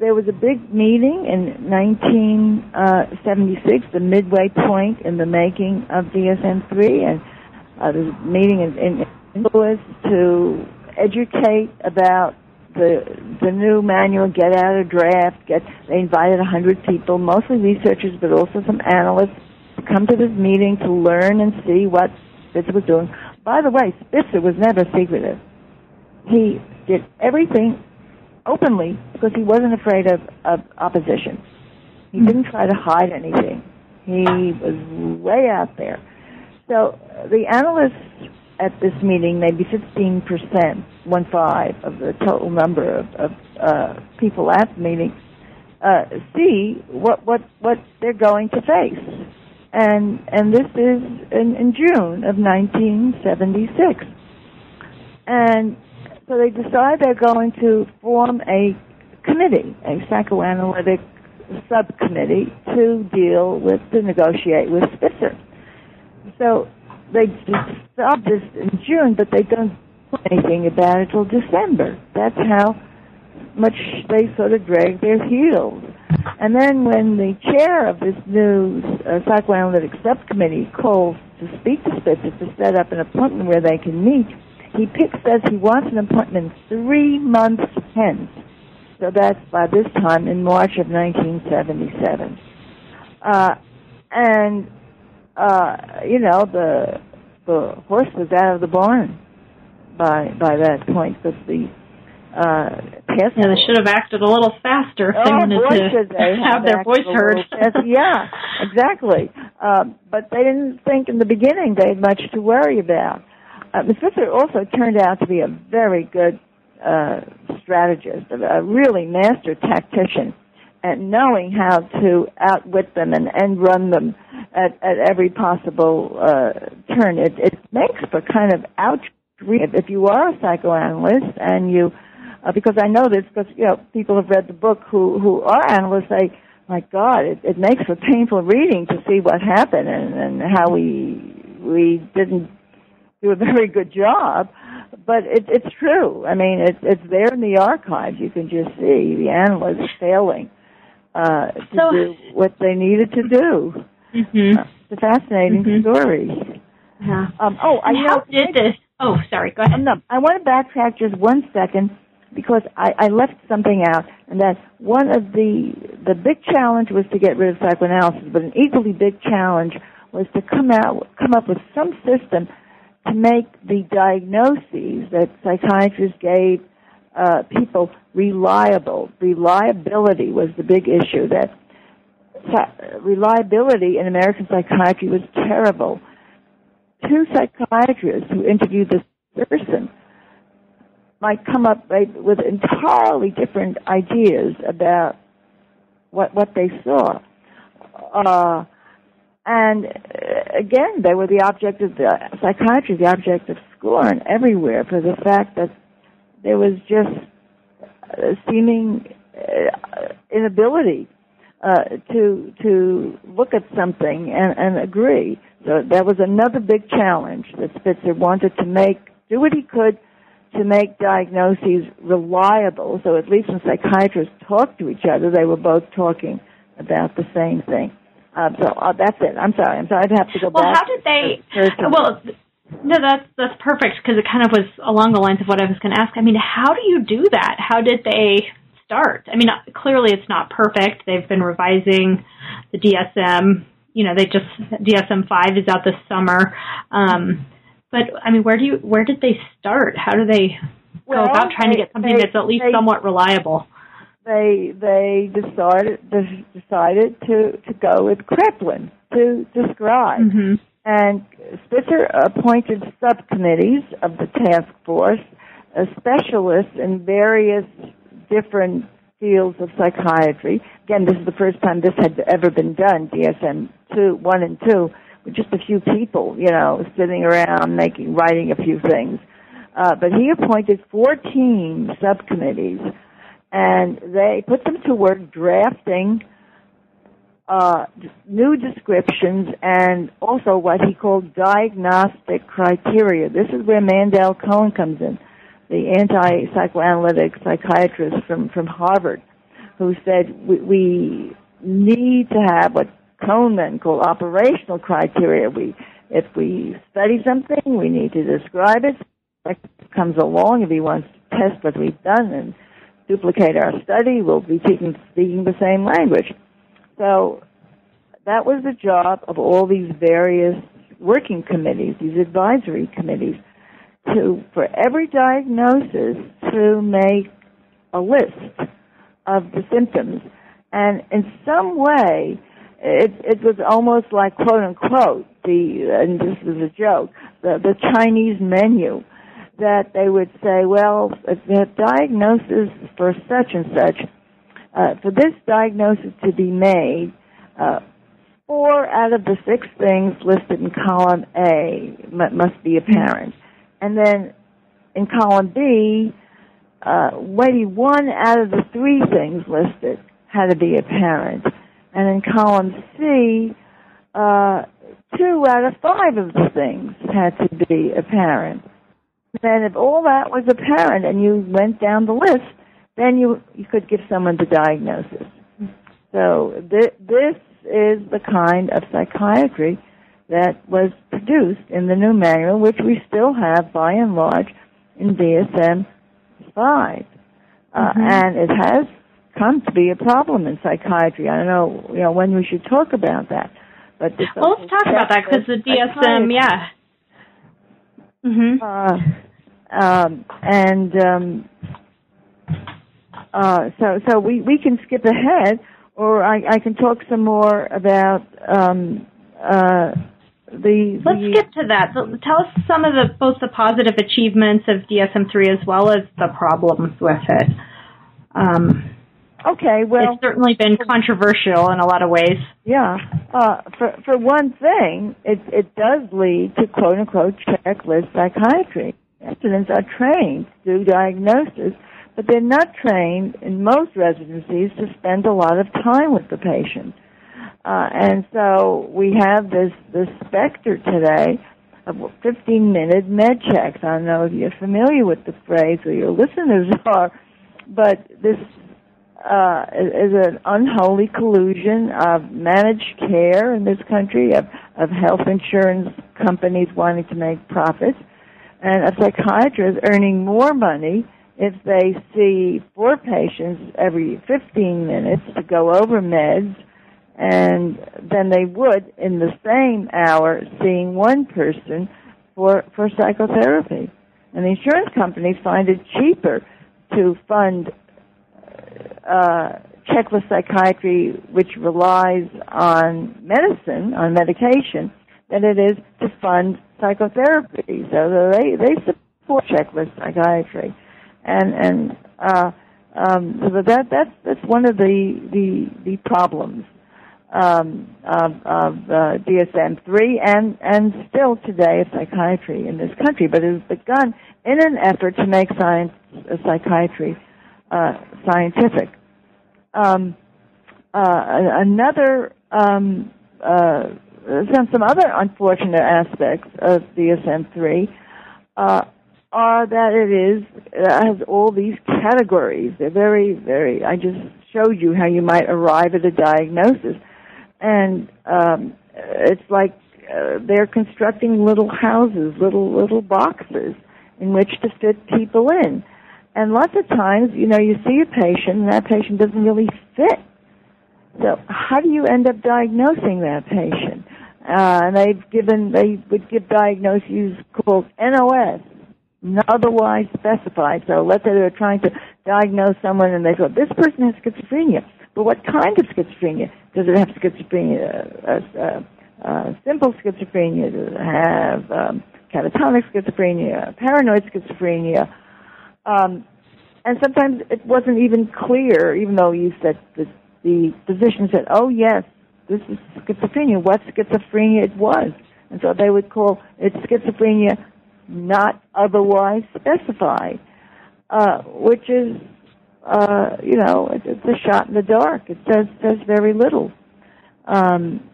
there was a big meeting in 1976, the midway point in the making of DSM-3, and uh, was meeting in, Louis to educate about the the new manual, get out a draft. Get they invited hundred people, mostly researchers, but also some analysts, come to this meeting to learn and see what Spitzer was doing. By the way, Spitzer was never secretive. He did everything openly because he wasn't afraid of, of opposition. He mm-hmm. didn't try to hide anything. He was way out there. So the analysts at this meeting, maybe 15%, one five of the total number of, of uh, people at the meeting, uh, see what, what, what they're going to face. And, and this is in, in June of 1976. And so they decide they're going to form a committee, a psychoanalytic subcommittee to deal with, to negotiate with Spitzer. So they stop this in June, but they don't do anything about it till December. That's how much they sort of drag their heels. And then when the chair of this new uh, psychoanalytic subcommittee calls to speak to Spitzer to set up an appointment where they can meet, he picks says he wants an appointment three months hence. So that's by this time in March of 1977. Uh, and uh, you know, the the horse was out of the barn by by that point because the uh yeah, they should have acted a little faster if oh, they wanted boy, to they have, have their voice heard. yeah, exactly. Um, but they didn't think in the beginning they had much to worry about. Uh, Ms. Spitzer also turned out to be a very good uh, strategist, a really master tactician and knowing how to outwit them and, and run them at, at every possible uh, turn. It, it makes for kind of ouch. If you are a psychoanalyst and you, uh, because I know this because you know people have read the book who who are analysts say, my God, it, it makes for painful reading to see what happened and, and how we we didn't do a very good job. But it, it's true. I mean, it's it's there in the archives. You can just see the analysts failing uh, to so, do what they needed to do. Mm-hmm. Uh, it's a fascinating mm-hmm. story. Yeah. Um, oh, I know. How did this? Oh, sorry. Go ahead. No, I want to backtrack just one second because I, I left something out, and that one of the the big challenge was to get rid of psychoanalysis, but an equally big challenge was to come out come up with some system to make the diagnoses that psychiatrists gave uh, people reliable. Reliability was the big issue. That reliability in American psychiatry was terrible. Two psychiatrists who interviewed this person might come up with entirely different ideas about what what they saw. Uh, and uh, again, they were the object of the psychiatry, the object of scorn everywhere for the fact that there was just a seeming uh, inability uh, to to look at something and, and agree. So that was another big challenge that Spitzer wanted to make, do what he could to make diagnoses reliable. So at least when psychiatrists talked to each other, they were both talking about the same thing. Uh, so uh, that's it. I'm sorry. I'm sorry. I'd have to go well, back. Well, how did they? Well, no, that's that's perfect because it kind of was along the lines of what I was going to ask. I mean, how do you do that? How did they start? I mean, clearly it's not perfect. They've been revising the DSM. You know, they just DSM five is out this summer. Um, but I mean, where do you where did they start? How do they well, go about trying they, to get something they, that's at least they, somewhat reliable? They they decided decided to to go with Kraepelin to describe. Mm-hmm and Spitzer appointed subcommittees of the task force, uh, specialists in various different fields of psychiatry. Again, this is the first time this had ever been done, DSM two, one and two, just a few people, you know, sitting around making, writing a few things. Uh, but he appointed 14 subcommittees, and they put them to work drafting uh, new descriptions and also what he called diagnostic criteria. This is where Mandel Cohen comes in, the anti-psychoanalytic psychiatrist from, from Harvard, who said we, we need to have what Kahneman called operational criteria. We, if we study something, we need to describe it. If comes along, if he wants to test what we've done and duplicate our study, we'll be speaking, speaking the same language. So that was the job of all these various working committees, these advisory committees, to, for every diagnosis, to make a list of the symptoms. And in some way, it, it was almost like quote unquote the, and this was a joke, the, the Chinese menu that they would say, well, you diagnosis for such and such, uh, for this diagnosis to be made, uh, four out of the six things listed in column A must be apparent. And then in column B, uh, maybe one out of the three things listed had to be apparent. And in column C, uh, two out of five of the things had to be apparent. Then if all that was apparent and you went down the list, then you, you could give someone the diagnosis. So th- this is the kind of psychiatry that was produced in the new manual, which we still have by and large in DSM 5. Uh, mm-hmm. And it has come to be a problem in psychiatry. I don't know, you know, when we should talk about that. But well, let's talk about that because the DSM, yeah. Mm-hmm. Uh, um, and um, uh, so, so we we can skip ahead, or I, I can talk some more about um, uh, the. Let's the, get to that. So tell us some of the both the positive achievements of DSM three as well as the problems with it. Um, Okay, well, it's certainly been controversial in a lot of ways. Yeah, uh, for for one thing, it it does lead to quote unquote checklist psychiatry. Residents are trained to do diagnosis, but they're not trained in most residencies to spend a lot of time with the patient. Uh, and so we have this this specter today of 15 minute med checks. I don't know if you're familiar with the phrase or your listeners are, but this uh, is an unholy collusion of managed care in this country, of, of health insurance companies wanting to make profits, and a psychiatrist earning more money if they see four patients every 15 minutes to go over meds and than they would in the same hour seeing one person for for psychotherapy. And the insurance companies find it cheaper to fund uh, checklist psychiatry, which relies on medicine, on medication, than it is to fund psychotherapy. So they they support checklist psychiatry, and and uh, um, so that that's that's one of the the the problems um, of, of uh, DSM three and and still today of psychiatry in this country. But it was begun in an effort to make science uh, psychiatry uh, scientific. Um, uh, another um, uh, some some other unfortunate aspects of DSM-3 uh, are that it is it has all these categories. They're very very. I just showed you how you might arrive at a diagnosis, and um, it's like uh, they're constructing little houses, little little boxes in which to fit people in. And lots of times, you know, you see a patient and that patient doesn't really fit. So how do you end up diagnosing that patient? Uh, and they've given, they would give diagnoses called NOS, not otherwise specified. So let's say they're trying to diagnose someone and they go, this person has schizophrenia. But what kind of schizophrenia? Does it have schizophrenia, uh, uh, uh, simple schizophrenia? Does it have um, catatonic schizophrenia, paranoid schizophrenia? Um, and sometimes it wasn't even clear, even though you said the, the physician said, "Oh yes, this is schizophrenia." What schizophrenia it was, and so they would call it schizophrenia not otherwise specified, uh, which is, uh, you know, it's a shot in the dark. It says says very little. Um,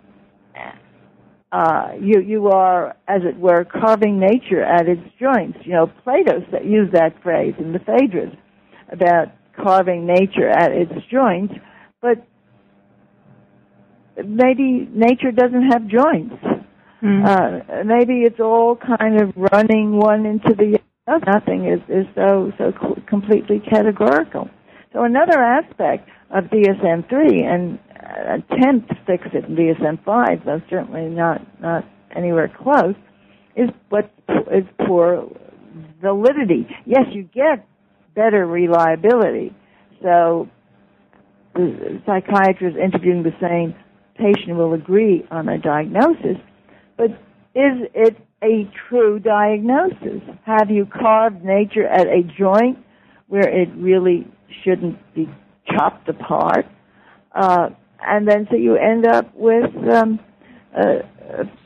uh, you you are, as it were, carving nature at its joints. You know, Plato used that phrase in the Phaedrus about carving nature at its joints, but maybe nature doesn't have joints. Mm-hmm. Uh, maybe it's all kind of running one into the other. Nothing is, is so so completely categorical. So another aspect of DSM-3 and attempt to fix it in DSM-5, though certainly not not anywhere close, is what is poor validity. Yes, you get better reliability. So the psychiatrist interviewing the same patient will agree on a diagnosis, but is it a true diagnosis? Have you carved nature at a joint where it really shouldn't be chopped apart? Uh, and then so you end up with um, uh,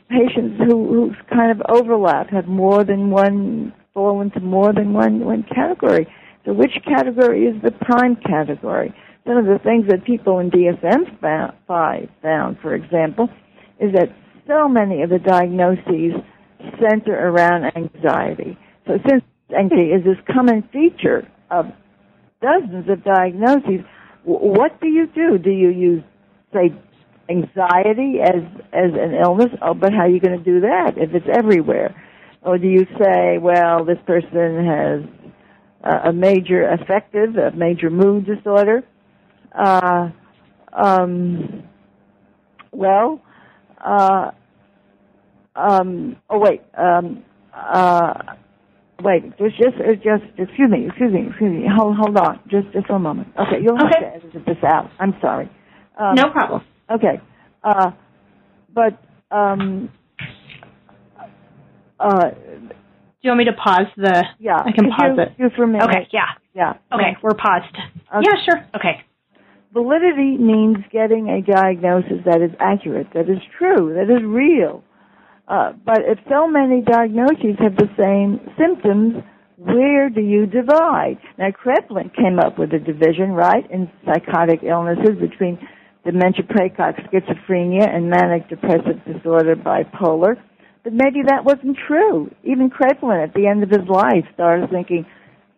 patients who, who kind of overlap, have more than one, fall into more than one, one category. So which category is the prime category? Some of the things that people in DSM-5 found, for example, is that so many of the diagnoses center around anxiety. So since anxiety is this common feature of dozens of diagnoses, what do you do? Do you use, say, anxiety as as an illness? Oh, but how are you going to do that if it's everywhere? Or do you say, well, this person has a major affective, a major mood disorder? Uh, um, well, uh, um, oh wait, um, uh, wait, just, just, just, excuse me, excuse me, excuse me, hold, hold on, just, just for a moment. Okay, you'll have okay. to edit this out. I'm sorry. Um, no problem. Okay, uh, but, um, uh, do you want me to pause the? Yeah, I can pause you, it. You for a minute. Okay, yeah. Yeah. Okay, we're paused. Okay. Yeah, sure. Okay. Validity means getting a diagnosis that is accurate, that is true, that is real. Uh, but if so many diagnoses have the same symptoms, where do you divide? Now, Kraepelin came up with a division, right, in psychotic illnesses between dementia praecox schizophrenia and manic depressive disorder bipolar. But maybe that wasn't true. Even Kraepelin at the end of his life started thinking,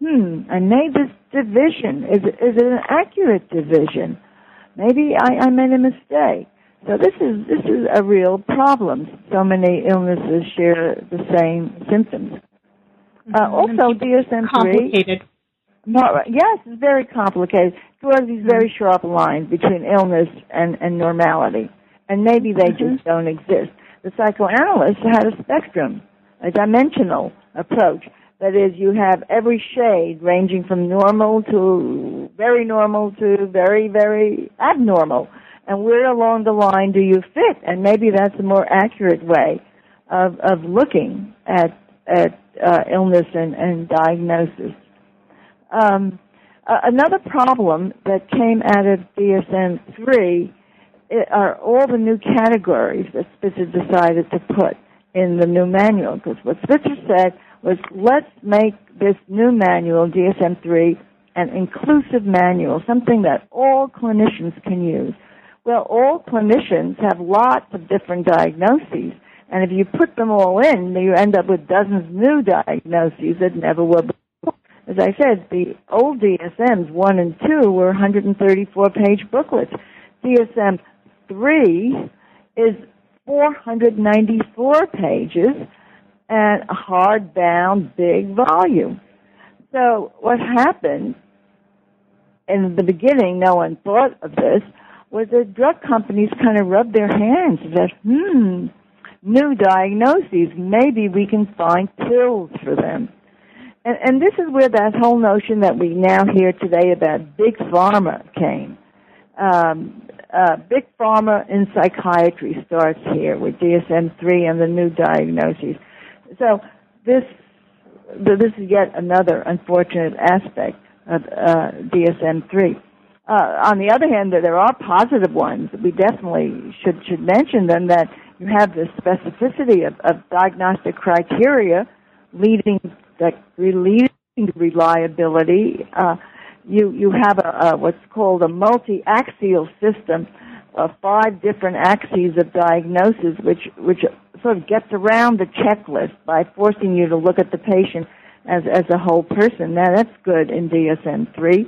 hmm, I made this division. Is, is it an accurate division? Maybe I, I made a mistake. So this is this is a real problem. So many illnesses share the same symptoms. Uh, mm-hmm. also, DSM three. yes, it's very complicated. Draws these very mm-hmm. sharp lines between illness and, and normality, and maybe they mm-hmm. just don't exist. The psychoanalyst had a spectrum, a dimensional approach. That is, you have every shade ranging from normal to very normal to very, very abnormal. And where along the line do you fit? And maybe that's a more accurate way of, of looking at, at uh, illness and, and diagnosis. Um, uh, another problem that came out of DSM-3 are all the new categories that Spitzer decided to put in the new manual. Because what Spitzer said was, let's make this new manual, DSM-3, an inclusive manual, something that all clinicians can use. Well, all clinicians have lots of different diagnoses, and if you put them all in, you end up with dozens of new diagnoses that never were. As I said, the old DSMs, 1 and 2, were 134 page booklets. DSM three is 494 pages and a hardbound big volume. So what happened in the beginning, no one thought of this, was that drug companies kind of rubbed their hands and said, hmm, new diagnoses, maybe we can find pills for them. And, and this is where that whole notion that we now hear today about big pharma came. Um, uh, big pharma in psychiatry starts here with DSM-3 and the new diagnoses. So this this is yet another unfortunate aspect of uh, DSM-3. Uh, on the other hand, there are positive ones. We definitely should should mention them that you have the specificity of, of diagnostic criteria leading that to reliability. Uh, you you have a, a what's called a multi-axial system of five different axes of diagnosis, which which sort of gets around the checklist by forcing you to look at the patient as as a whole person. Now that's good in DSM three.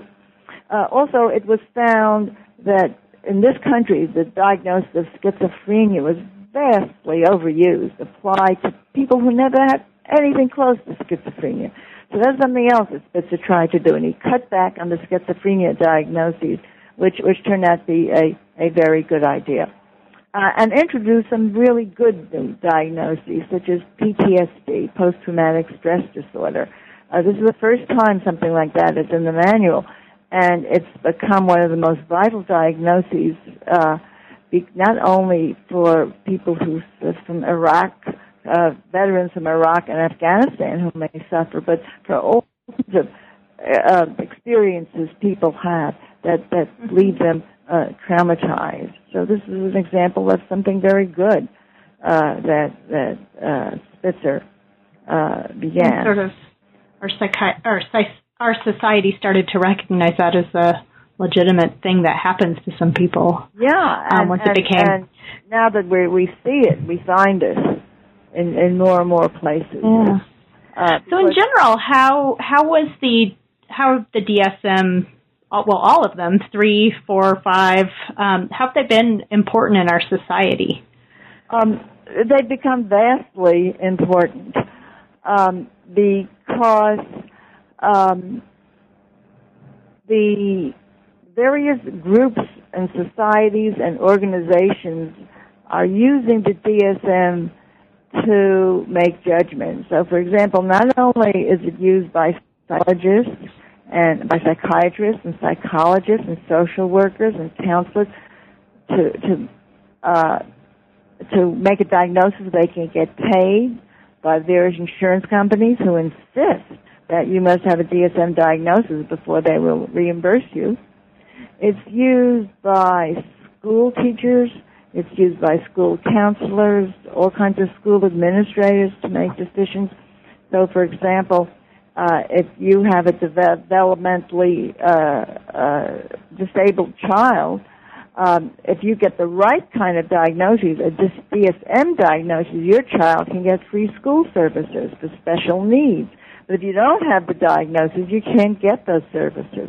Uh, also, it was found that in this country, the diagnosis of schizophrenia was vastly overused, applied to people who never had anything close to schizophrenia. So that's something else that Spitzer tried to do, and he cut back on the schizophrenia diagnoses, which which turned out to be a, a very good idea. Uh, and introduced some really good diagnoses, such as PTSD, post-traumatic stress disorder. Uh, this is the first time something like that is in the manual, and it's become one of the most vital diagnoses, uh, not only for people who from Iraq uh, veterans from Iraq and Afghanistan who may suffer, but for all kinds of uh, experiences people have that that leave them uh, traumatized. So this is an example of something very good uh, that that uh, Spitzer uh, began. sort of our psychi- our our society started to recognize that as a legitimate thing that happens to some people. Yeah, um, once and, it became. And now that we we see it, we find it in, in more and more places. Yeah. Uh, so in general, how how was the how the DSM uh, well all of them three, four, five um, how have they been important in our society? Um, they've become vastly important um, because um, the various groups and societies and organizations are using the DSM to make judgments. So, for example, not only is it used by psychologists and by psychiatrists and psychologists and social workers and counselors to to uh, to make a diagnosis, they can get paid by various insurance companies who insist that you must have a DSM diagnosis before they will reimburse you. It's used by school teachers it's used by school counselors, all kinds of school administrators to make decisions. So, for example, uh, if you have a developmentally uh, uh, disabled child, um, if you get the right kind of diagnosis, a DSM diagnosis, your child can get free school services for special needs. But if you don't have the diagnosis, you can't get those services.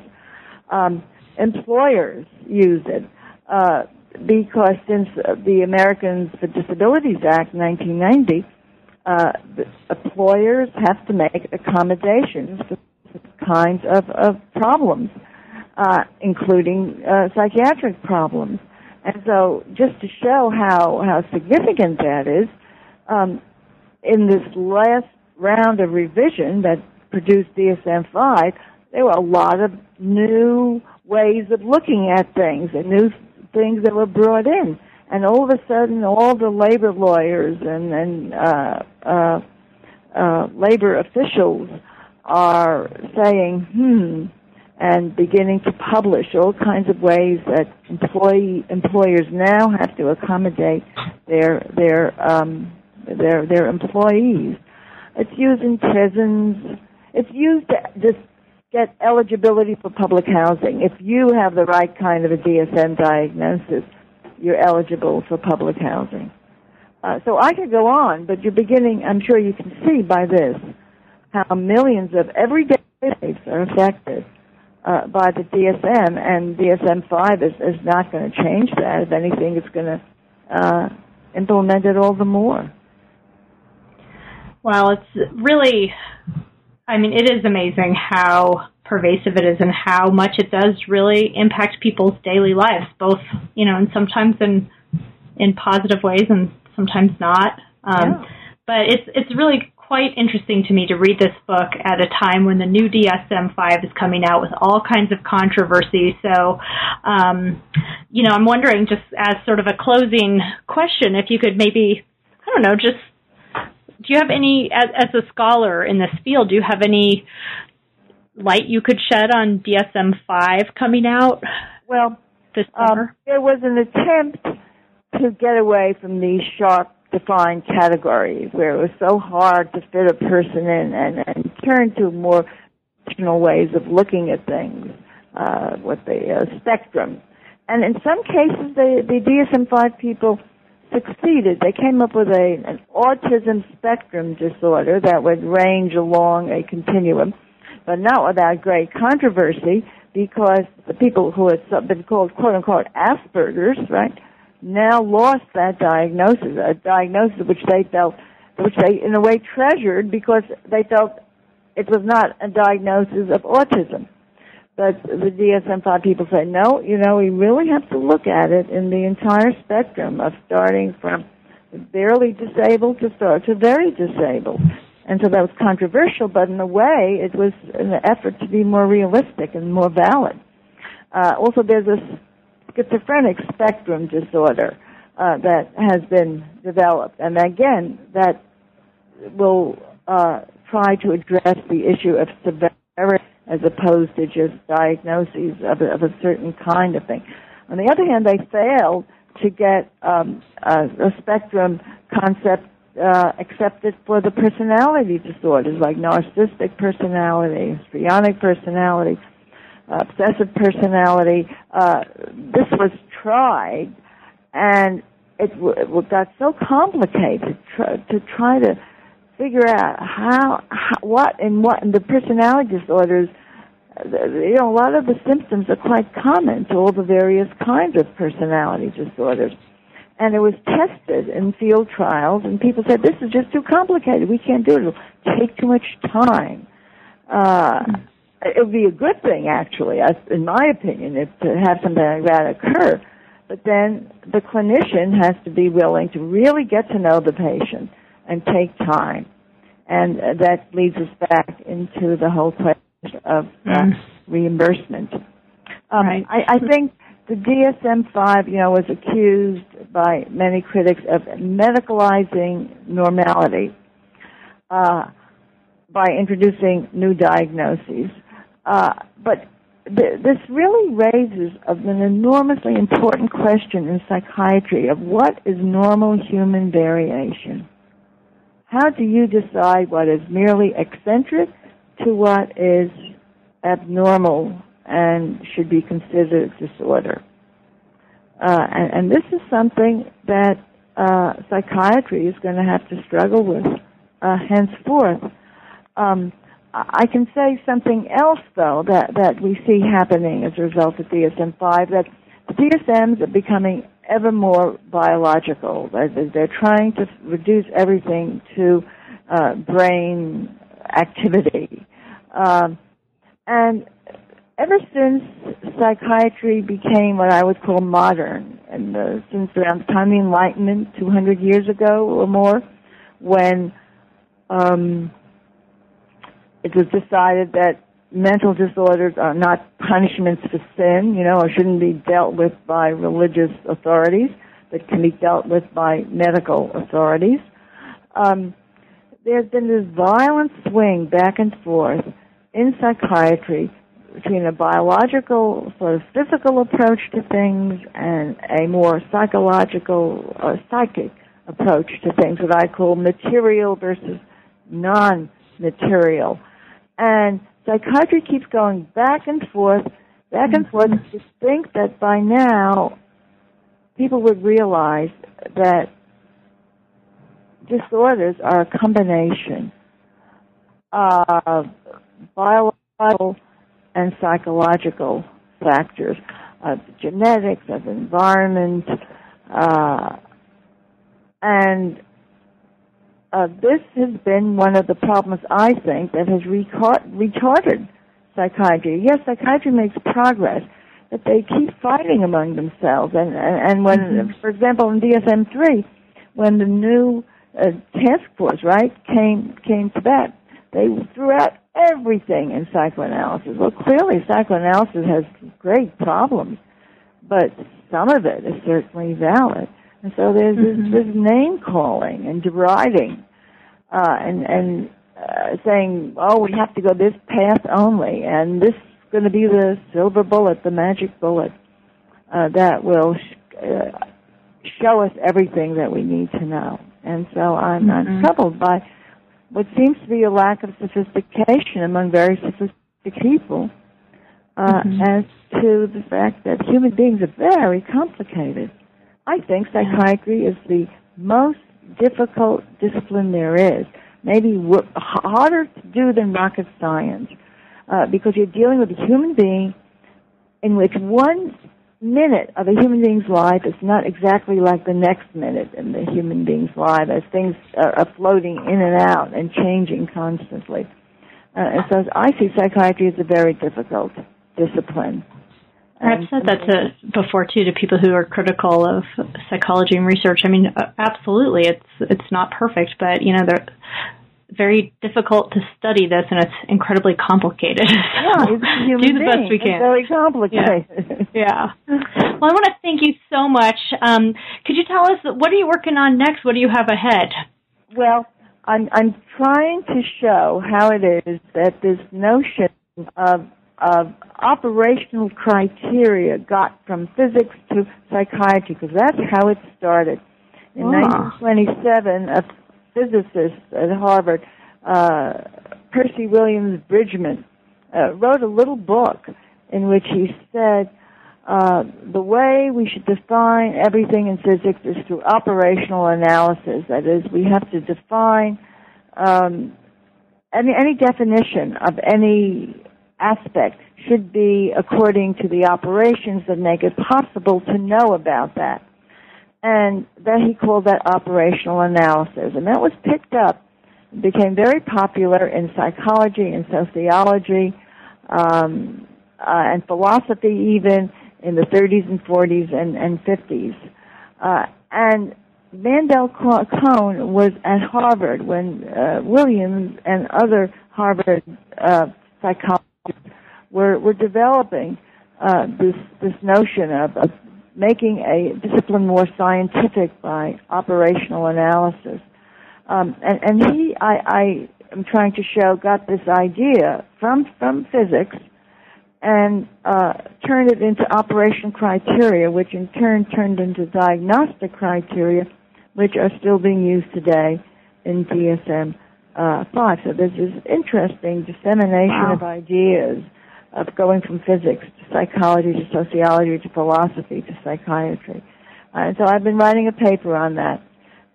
Um, employers use it. Uh, because since the Americans with Disabilities Act 1990, uh, employers have to make accommodations for kinds of, of problems, uh, including uh, psychiatric problems. And so, just to show how, how significant that is, um, in this last round of revision that produced DSM 5, there were a lot of new ways of looking at things and new things that were brought in. And all of a sudden, all the labor lawyers and, and uh, uh, uh, labor officials are saying, hmm, and beginning to publish all kinds of ways that employee employers now have to accommodate their their um, their their employees. It's used in prisons. It's used to just get eligibility for public housing. If you have the right kind of a DSM diagnosis, you're eligible for public housing. Uh, so I could go on, but you're beginning, I'm sure you can see by this, how millions of everyday lives are affected uh, by the DSM, and DSM-5 is, is not going to change that. If anything, it's going to uh, implement it all the more. Well, it's really I mean, it is amazing how pervasive it is and how much it does really impact people's daily lives, both, you know, and sometimes in in positive ways and sometimes not. Um, yeah. But it's it's really quite interesting to me to read this book at a time when the new DSM-5 is coming out with all kinds of controversy. So, um, you know, I'm wondering just as sort of a closing question, if you could maybe, I don't know, just do you have any, as, as a scholar in this field, do you have any light you could shed on DSM 5 coming out? Well, this summer? Um, there was an attempt to get away from these sharp defined categories where it was so hard to fit a person in and, and turn to more traditional ways of looking at things, uh, with the uh, spectrum. And in some cases, the, the DSM-5 people succeeded. They came up with a, an autism spectrum disorder that would range along a continuum, but not without great controversy because the people who had been called quote unquote Asperger's, right, now lost that diagnosis, a diagnosis which they felt, which they in a way treasured because they felt it was not a diagnosis of autism. But the DSM-5 people say, no, you know, we really have to look at it in the entire spectrum of starting from barely disabled to start to very disabled. And so that was controversial, but in a way, it was an effort to be more realistic and more valid. Uh, also, there's a schizophrenic spectrum disorder uh, that has been developed, and again, that will uh, try to address the issue of severity as opposed to just diagnoses of a, of a certain kind of thing. On the other hand, they failed to get um, a, a spectrum concept uh, accepted for the personality disorders like narcissistic personality, histrionic personality, uh, obsessive personality. Uh, this was tried, and it, w- it got so complicated tr- to try to figure out how, how what and what and the personality disorders you know a lot of the symptoms are quite common to all the various kinds of personality disorders. And it was tested in field trials and people said this is just too complicated. We can't do it. It'll take too much time. Uh it would be a good thing actually in my opinion if to have something like that occur. But then the clinician has to be willing to really get to know the patient and take time. And that leads us back into the whole question of uh, mm. reimbursement. Um, right. I, I think the DSM-5, you know, was accused by many critics of medicalizing normality uh, by introducing new diagnoses. Uh, but th- this really raises an enormously important question in psychiatry of what is normal human variation. How do you decide what is merely eccentric to what is abnormal and should be considered disorder? Uh, and, and, this is something that uh, psychiatry is going to have to struggle with uh, henceforth. Um, I can say something else, though, that, that we see happening as a result of DSM-5, that the DSMs are becoming ever more biological. They're, they're trying to reduce everything to uh, brain activity. Um, and ever since psychiatry became what I would call modern, and uh, since around the time of the Enlightenment, 200 years ago or more, when um, it was decided that mental disorders are not punishments for sin, you know, or shouldn't be dealt with by religious authorities, but can be dealt with by medical authorities. Um, there's been this violent swing back and forth in psychiatry between a biological, sort of physical approach to things and a more psychological or psychic approach to things, what I call material versus non-material. And psychiatry keeps going back and forth, back and forth. To think that by now people would realize that disorders are a combination of biological and psychological factors of genetics, of environment, uh, and uh, this has been one of the problems I think that has retarded psychiatry. Yes, psychiatry makes progress, but they keep fighting among themselves. And and, and when, mm-hmm. for example, in DSM three, when the new uh, task force right came came to that, they threw out everything in psychoanalysis. Well, clearly psychoanalysis has great problems, but some of it is certainly valid. And so there's mm-hmm. this, this name calling and deriding uh, and and uh, saying, "Oh, we have to go this path only, and this is going to be the silver bullet, the magic bullet uh, that will sh- uh, show us everything that we need to know." And so I'm, mm-hmm. I'm troubled by what seems to be a lack of sophistication among very sophisticated people uh, mm-hmm. as to the fact that human beings are very complicated. I think psychiatry is the most difficult discipline there is. Maybe w- harder to do than rocket science, uh, because you're dealing with a human being in which one minute of a human being's life is not exactly like the next minute in the human being's life as things are, floating in and out and changing constantly. Uh, and so I see psychiatry as a very difficult discipline. I've said that to before too to people who are critical of psychology and research. I mean, absolutely, it's it's not perfect, but you know, they're very difficult to study this, and it's incredibly complicated. Yeah, so do the best we can. It's very complicated. Yeah. yeah. Well, I want to thank you so much. Um, could you tell us what are you working on next? What do you have ahead? Well, I'm I'm trying to show how it is that this notion of of operational criteria got from physics to psychiatry because that's how it started. In ah. 1927, a physicist at Harvard, uh, Percy Williams Bridgman, uh, wrote a little book in which he said uh, the way we should define everything in physics is through operational analysis. That is, we have to define um, any, any definition of any aspect should be according to the operations that make it possible to know about that. And that he called that operational analysis. And that was picked up, became very popular in psychology and sociology, um, uh, and philosophy even in the 30s and 40s and, and 50s. Uh, and Mandel Cohen was at Harvard when uh, Williams and other Harvard uh, psychologists were, were developing uh, this, this notion of, of making a discipline more scientific by operational analysis. Um, and, and he, I, I am trying to show, got this idea from, from physics and uh, turned it into operational criteria, which in turn turned into diagnostic criteria, which are still being used today in DSM uh, 5. So there's this interesting dissemination wow. of ideas of going from physics to psychology to sociology to philosophy to psychiatry. Uh, and so I've been writing a paper on that.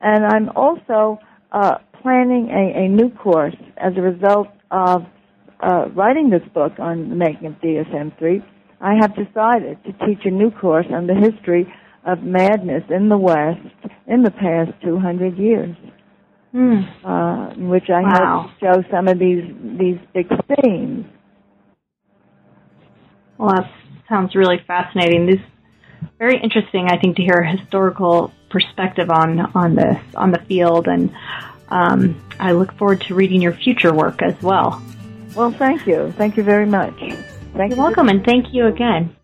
And I'm also uh, planning a, a new course as a result of uh, writing this book on the making of DSM-3. I have decided to teach a new course on the history of madness in the West in the past 200 years. Mm. Uh, in which I wow. hope to show some of these these big themes. Well, that sounds really fascinating. This very interesting, I think, to hear a historical perspective on on this on the field, and um, I look forward to reading your future work as well. Well, thank you, thank you very much. Thank You're you welcome, and thank you again.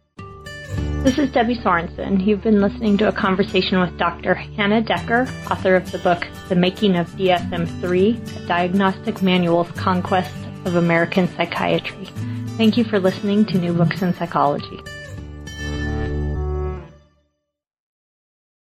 This is Debbie Sorensen. You've been listening to a conversation with Dr. Hannah Decker, author of the book The Making of DSM-3, diagnostic manual's conquest of American psychiatry. Thank you for listening to New Books in Psychology.